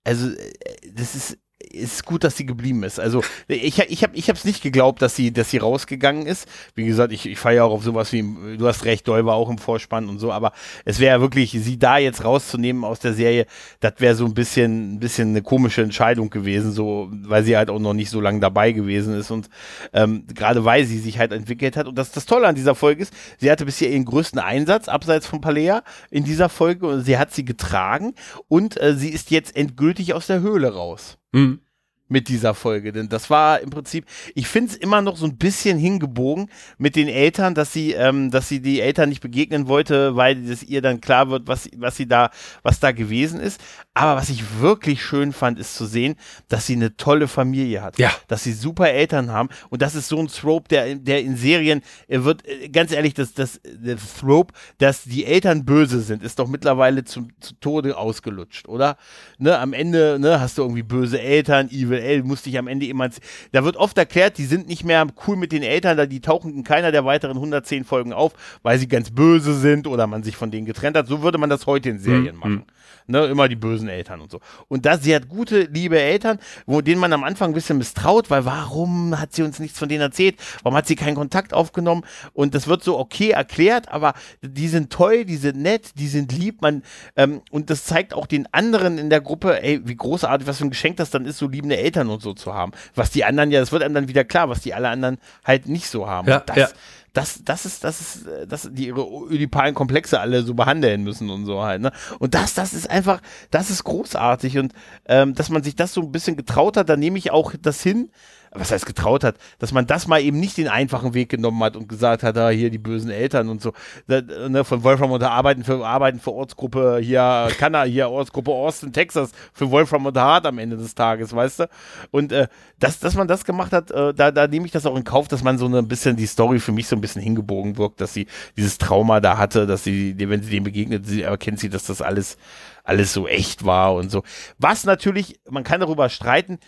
Speaker 1: also äh, das ist ist gut, dass sie geblieben ist. Also ich, ich habe ich hab's nicht geglaubt, dass sie, dass sie rausgegangen ist. Wie gesagt, ich, ich feiere auch auf sowas wie, du hast recht, Doll war auch im Vorspann und so, aber es wäre wirklich, sie da jetzt rauszunehmen aus der Serie, das wäre so ein bisschen, ein bisschen eine komische Entscheidung gewesen, so, weil sie halt auch noch nicht so lange dabei gewesen ist und ähm, gerade weil sie sich halt entwickelt hat. Und das, das Tolle an dieser Folge ist, sie hatte bisher ihren größten Einsatz, abseits von Palea, in dieser Folge und sie hat sie getragen und äh, sie ist jetzt endgültig aus der Höhle raus. Mhm mit dieser Folge. Denn das war im Prinzip, ich finde es immer noch so ein bisschen hingebogen mit den Eltern, dass sie, ähm, dass sie die Eltern nicht begegnen wollte, weil es ihr dann klar wird, was, was sie da, was da gewesen ist. Aber was ich wirklich schön fand, ist zu sehen, dass sie eine tolle Familie hat.
Speaker 2: Ja.
Speaker 1: Dass sie super Eltern haben. Und das ist so ein Trope, der, der in Serien, er wird, äh, ganz ehrlich, das, das, das Trope, dass die Eltern böse sind, ist doch mittlerweile zum, zu Tode ausgelutscht, oder? Ne, am Ende, ne, hast du irgendwie böse Eltern, evil Eltern, musste ich am Ende immer, da wird oft erklärt, die sind nicht mehr cool mit den Eltern, da die tauchen in keiner der weiteren 110 Folgen auf, weil sie ganz böse sind oder man sich von denen getrennt hat. So würde man das heute in Serien mhm. machen ne, immer die bösen Eltern und so. Und da, sie hat gute, liebe Eltern, wo denen man am Anfang ein bisschen misstraut, weil warum hat sie uns nichts von denen erzählt? Warum hat sie keinen Kontakt aufgenommen? Und das wird so okay erklärt, aber die sind toll, die sind nett, die sind lieb, man, ähm, und das zeigt auch den anderen in der Gruppe, ey, wie großartig, was für ein Geschenk das dann ist, so liebende Eltern und so zu haben. Was die anderen ja, das wird einem dann wieder klar, was die alle anderen halt nicht so haben.
Speaker 2: Ja,
Speaker 1: das,
Speaker 2: ja
Speaker 1: das, das ist, das ist, äh, dass die ihre ödipalen Komplexe alle so behandeln müssen und so halt, ne? Und das, das ist einfach, das ist großartig und ähm, dass man sich das so ein bisschen getraut hat, da nehme ich auch das hin, was heißt getraut hat, dass man das mal eben nicht den einfachen Weg genommen hat und gesagt hat, da ah, hier die bösen Eltern und so, da, ne, von Wolfram unter Arbeiten für Arbeiten für Ortsgruppe hier Kanna, hier Ortsgruppe Austin, Texas, für Wolfram unter Hart am Ende des Tages, weißt du? Und äh, dass, dass man das gemacht hat, äh, da, da nehme ich das auch in Kauf, dass man so ein bisschen die Story für mich so ein bisschen hingebogen wirkt, dass sie dieses Trauma da hatte, dass sie, wenn sie dem begegnet, sie erkennt sie, dass das alles alles so echt war und so. Was natürlich, man kann darüber streiten,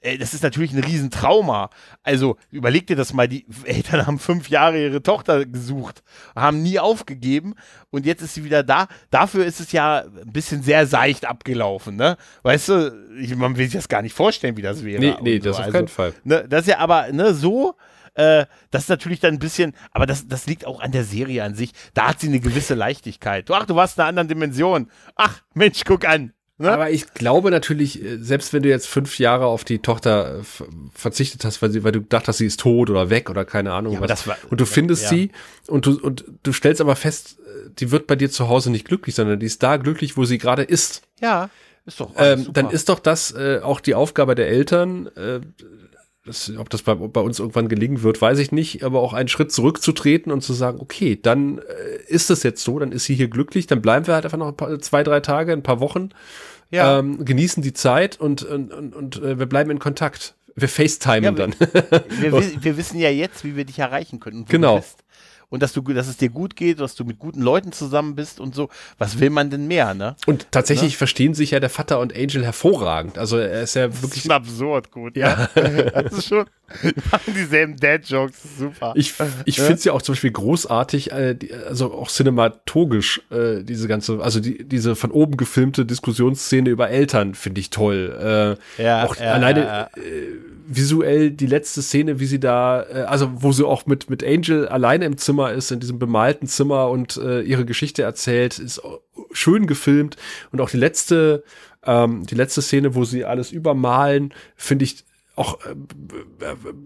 Speaker 1: äh, das ist natürlich ein Riesentrauma. Also überleg dir das mal, die Eltern haben fünf Jahre ihre Tochter gesucht, haben nie aufgegeben und jetzt ist sie wieder da. Dafür ist es ja ein bisschen sehr seicht abgelaufen, ne? Weißt du, ich, man will sich das gar nicht vorstellen, wie das wäre.
Speaker 2: Nee, nee, das so. auf keinen also, Fall.
Speaker 1: Ne, das ist ja aber, ne, so, äh, das ist natürlich dann ein bisschen, aber das, das liegt auch an der Serie an sich. Da hat sie eine gewisse Leichtigkeit. Ach, du warst in einer anderen Dimension. Ach, Mensch, guck an.
Speaker 2: Ne? Aber ich glaube natürlich, äh, selbst wenn du jetzt fünf Jahre auf die Tochter äh, verzichtet hast, weil, sie, weil du dachtest, sie ist tot oder weg oder keine Ahnung ja, was, war, und du findest ja. sie und du, und du stellst aber fest, äh, die wird bei dir zu Hause nicht glücklich, sondern die ist da glücklich, wo sie gerade ist.
Speaker 1: Ja, ist doch.
Speaker 2: Ähm, dann ist doch das äh, auch die Aufgabe der Eltern. Äh, das, ob das bei, bei, uns irgendwann gelingen wird, weiß ich nicht, aber auch einen Schritt zurückzutreten und zu sagen, okay, dann äh, ist es jetzt so, dann ist sie hier glücklich, dann bleiben wir halt einfach noch ein paar, zwei, drei Tage, ein paar Wochen ja. ähm, genießen die Zeit und, und, und, und äh, wir bleiben in Kontakt. Wir FaceTimen ja, dann.
Speaker 1: Wir, wir, wir, wissen ja jetzt, wie wir dich erreichen können.
Speaker 2: genau
Speaker 1: und dass du, dass es dir gut geht, dass du mit guten Leuten zusammen bist und so. Was will man denn mehr, ne?
Speaker 2: Und tatsächlich ne? verstehen sich ja der Vater und Angel hervorragend. Also er ist ja wirklich. Das ist
Speaker 1: absurd gut. Ja. Ne? das ist schon. Die machen dieselben Dad-Jokes, super.
Speaker 2: Ich, ich finde es ja auch zum Beispiel großartig, äh, also auch cinematogisch, äh, diese ganze, also die, diese von oben gefilmte Diskussionsszene über Eltern finde ich toll. Äh, ja, auch ja, alleine ja, visuell die letzte Szene, wie sie da, also wo sie auch mit, mit Angel alleine im Zimmer ist, in diesem bemalten Zimmer und äh, ihre Geschichte erzählt, ist schön gefilmt und auch die letzte, ähm, die letzte Szene, wo sie alles übermalen, finde ich auch äh,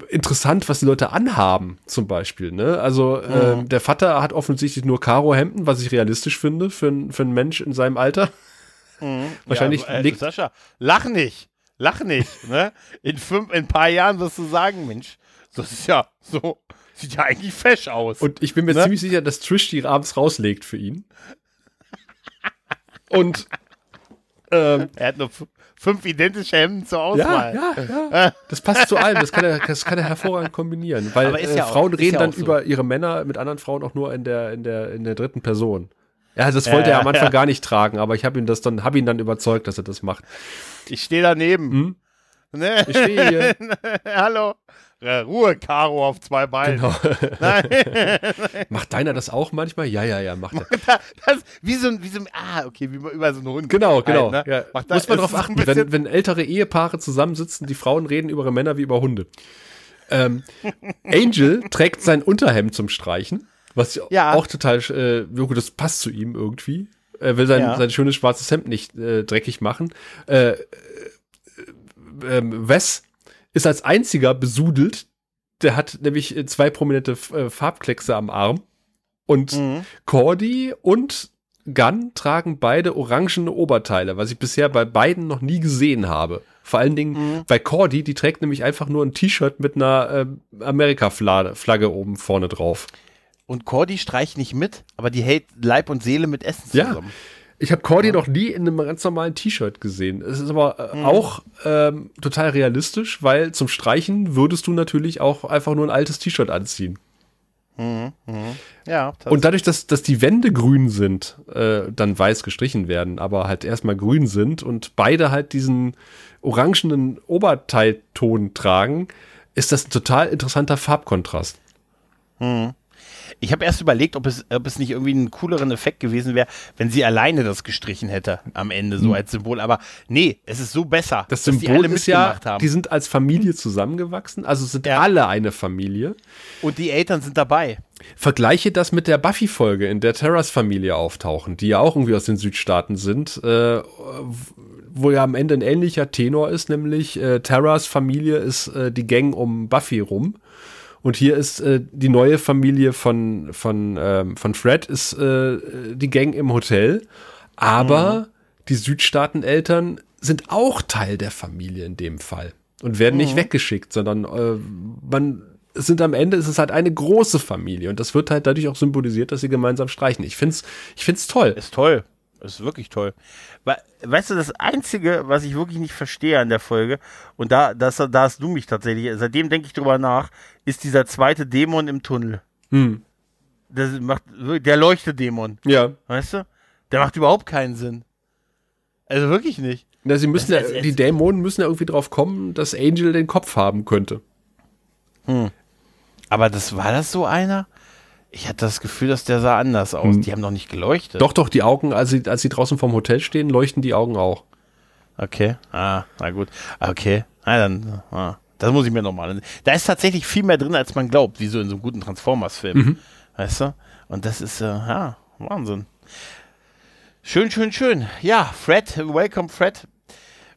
Speaker 2: interessant, was die Leute anhaben, zum Beispiel. Ne? Also äh, mhm. der Vater hat offensichtlich nur Karo-Hemden, was ich realistisch finde für, für einen Mensch in seinem Alter.
Speaker 1: Mhm. Wahrscheinlich ja, äh, Sascha, lach nicht. Lach nicht, ne? In, fünf, in ein paar Jahren wirst du sagen, Mensch, das ist ja so, sieht ja eigentlich fesch aus.
Speaker 2: Und ich bin mir ne? ziemlich sicher, dass Trish die abends rauslegt für ihn. Und
Speaker 1: ähm, er hat nur fünf identische Hemden zur Auswahl.
Speaker 2: Ja, ja, ja. Das passt zu allem. Das kann er, das kann er hervorragend kombinieren. Weil äh, ja Frauen auch, reden ja dann so. über ihre Männer mit anderen Frauen auch nur in der, in der, in der dritten Person. Ja, das wollte ja, er am Anfang gar nicht tragen, aber ich habe ihn das dann, habe ihn dann überzeugt, dass er das macht.
Speaker 1: Ich stehe daneben. Hm? Ne?
Speaker 2: Ich stehe hier.
Speaker 1: Hallo. Äh, Ruhe, Karo auf zwei Beinen.
Speaker 2: Genau.
Speaker 1: Nein.
Speaker 2: Macht deiner das auch manchmal? Ja, ja, ja, macht er.
Speaker 1: Das, wie so ein, wie so ein, ah, okay, wie über so einen Hund.
Speaker 2: Genau, genau.
Speaker 1: Ne?
Speaker 2: ja. Muss man darauf achten, wenn, wenn ältere Ehepaare zusammensitzen, die Frauen reden über ihre Männer wie über Hunde. Ähm, Angel trägt sein Unterhemd zum Streichen, was
Speaker 1: Ja.
Speaker 2: auch total, äh, das passt zu ihm irgendwie. Er will sein,
Speaker 1: Ja.
Speaker 2: sein schönes schwarzes Hemd nicht äh, dreckig machen. Äh, äh, ähm, Wes ist als einziger besudelt. Der hat nämlich äh, zwei prominente äh, Farbkleckse am Arm. Und
Speaker 1: Mhm.
Speaker 2: Cordy und Gunn tragen beide orangene Oberteile, was ich bisher bei beiden noch nie gesehen habe. Vor allen Dingen
Speaker 1: Mhm.
Speaker 2: bei Cordy, die trägt nämlich einfach nur ein T-Shirt mit einer ähm, Amerika-Flagge oben vorne drauf.
Speaker 1: Und Cordy streicht nicht mit, aber die hält Leib und Seele mit Essen
Speaker 2: Ja. Ich habe Cordy noch nie in einem ganz normalen T-Shirt gesehen. Es ist aber äh, auch ähm, total realistisch, weil zum Streichen würdest du natürlich auch einfach nur ein altes T-Shirt anziehen.
Speaker 1: Ja, das,
Speaker 2: Und dadurch, dass, dass die Wände grün sind, äh, dann weiß gestrichen werden, aber halt erstmal grün sind und beide halt diesen orangenen Oberteilton tragen, ist das ein total interessanter Farbkontrast.
Speaker 1: Ich habe erst überlegt, ob es, ob es nicht irgendwie einen cooleren Effekt gewesen wäre, wenn sie alleine das gestrichen hätte am Ende, so als Symbol. Aber nee, es ist so besser,
Speaker 2: Hm. Das Symbol
Speaker 1: alle
Speaker 2: ist ja,
Speaker 1: haben.
Speaker 2: die sind als Familie zusammengewachsen, also sind
Speaker 1: Ja.
Speaker 2: alle eine Familie.
Speaker 1: und die Eltern sind dabei.
Speaker 2: Vergleiche das mit der Buffy-Folge, in der Terras Familie auftauchen, die ja auch irgendwie aus den Südstaaten sind, äh, wo ja am Ende ein ähnlicher Tenor ist, nämlich äh, Terras Familie ist äh, die Gang um Buffy rum. Und hier ist äh, die neue Familie von, von, ähm, von Fred, ist äh, die Gang im Hotel. Aber die Südstaaten-Eltern sind auch Teil der Familie in dem Fall und werden nicht weggeschickt, sondern äh, man es sind am Ende ist es halt eine große Familie und das wird halt dadurch auch symbolisiert, dass sie gemeinsam streichen. Ich find's, ich find's toll.
Speaker 1: Ist toll. Ist wirklich toll. We weißt du, das Einzige, was ich wirklich nicht verstehe an der Folge, und da, das, da hast du mich tatsächlich, seitdem denke ich drüber nach, ist dieser zweite Dämon im Tunnel.
Speaker 2: Hm.
Speaker 1: Das macht, der Leuchtedämon,
Speaker 2: Ja.
Speaker 1: weißt du? Der macht überhaupt keinen Sinn. Also wirklich nicht.
Speaker 2: Na, sie müssen
Speaker 1: Das-
Speaker 2: ja,
Speaker 1: das-
Speaker 2: die Dämonen müssen ja irgendwie drauf kommen, dass Angel den Kopf haben könnte.
Speaker 1: Aber das war das so einer? Ich hatte das Gefühl, dass der sah anders aus. Die haben doch nicht geleuchtet.
Speaker 2: Doch, doch, die Augen, als sie, als sie draußen vorm Hotel stehen, leuchten die Augen auch.
Speaker 1: Okay. Ah, na gut. Okay. Na dann. Ah, das muss ich mir nochmal. Da ist tatsächlich viel mehr drin, als man glaubt, wie so in so einem guten Transformers-Film. Weißt du? Und das ist, äh, ja, Wahnsinn. Schön, schön, schön. Ja, Fred, welcome, Fred.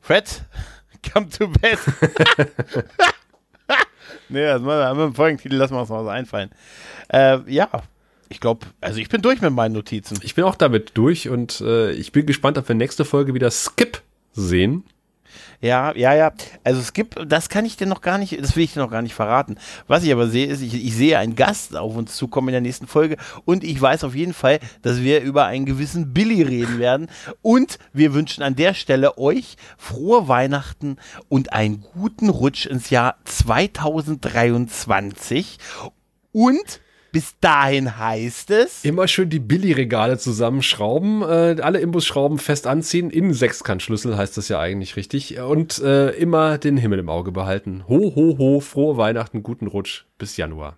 Speaker 1: Fred, come to bed. nee, das machen wir im Folgentitel, lassen wir uns mal so einfallen. Äh, ja, ich glaube, also ich bin durch mit meinen Notizen.
Speaker 2: Ich bin auch damit durch und äh, ich bin gespannt, ob wir nächste Folge wieder Skip sehen.
Speaker 1: Ja, ja, ja. Also es gibt, das kann ich dir noch gar nicht, das will ich dir noch gar nicht verraten. Was ich aber sehe, ist, ich, ich sehe einen Gast auf uns zukommen in der nächsten Folge und ich weiß auf jeden Fall, dass wir über einen gewissen Billy reden werden. Und wir wünschen an der Stelle euch frohe Weihnachten und einen guten Rutsch ins Jahr 2023. Und bis dahin heißt es.
Speaker 2: Immer schön die Billy-Regale zusammenschrauben, äh, alle Imbusschrauben fest anziehen, in Sechskantschlüssel heißt das ja eigentlich richtig, und äh, immer den Himmel im Auge behalten. Ho, ho, ho, frohe Weihnachten, guten Rutsch, bis Januar.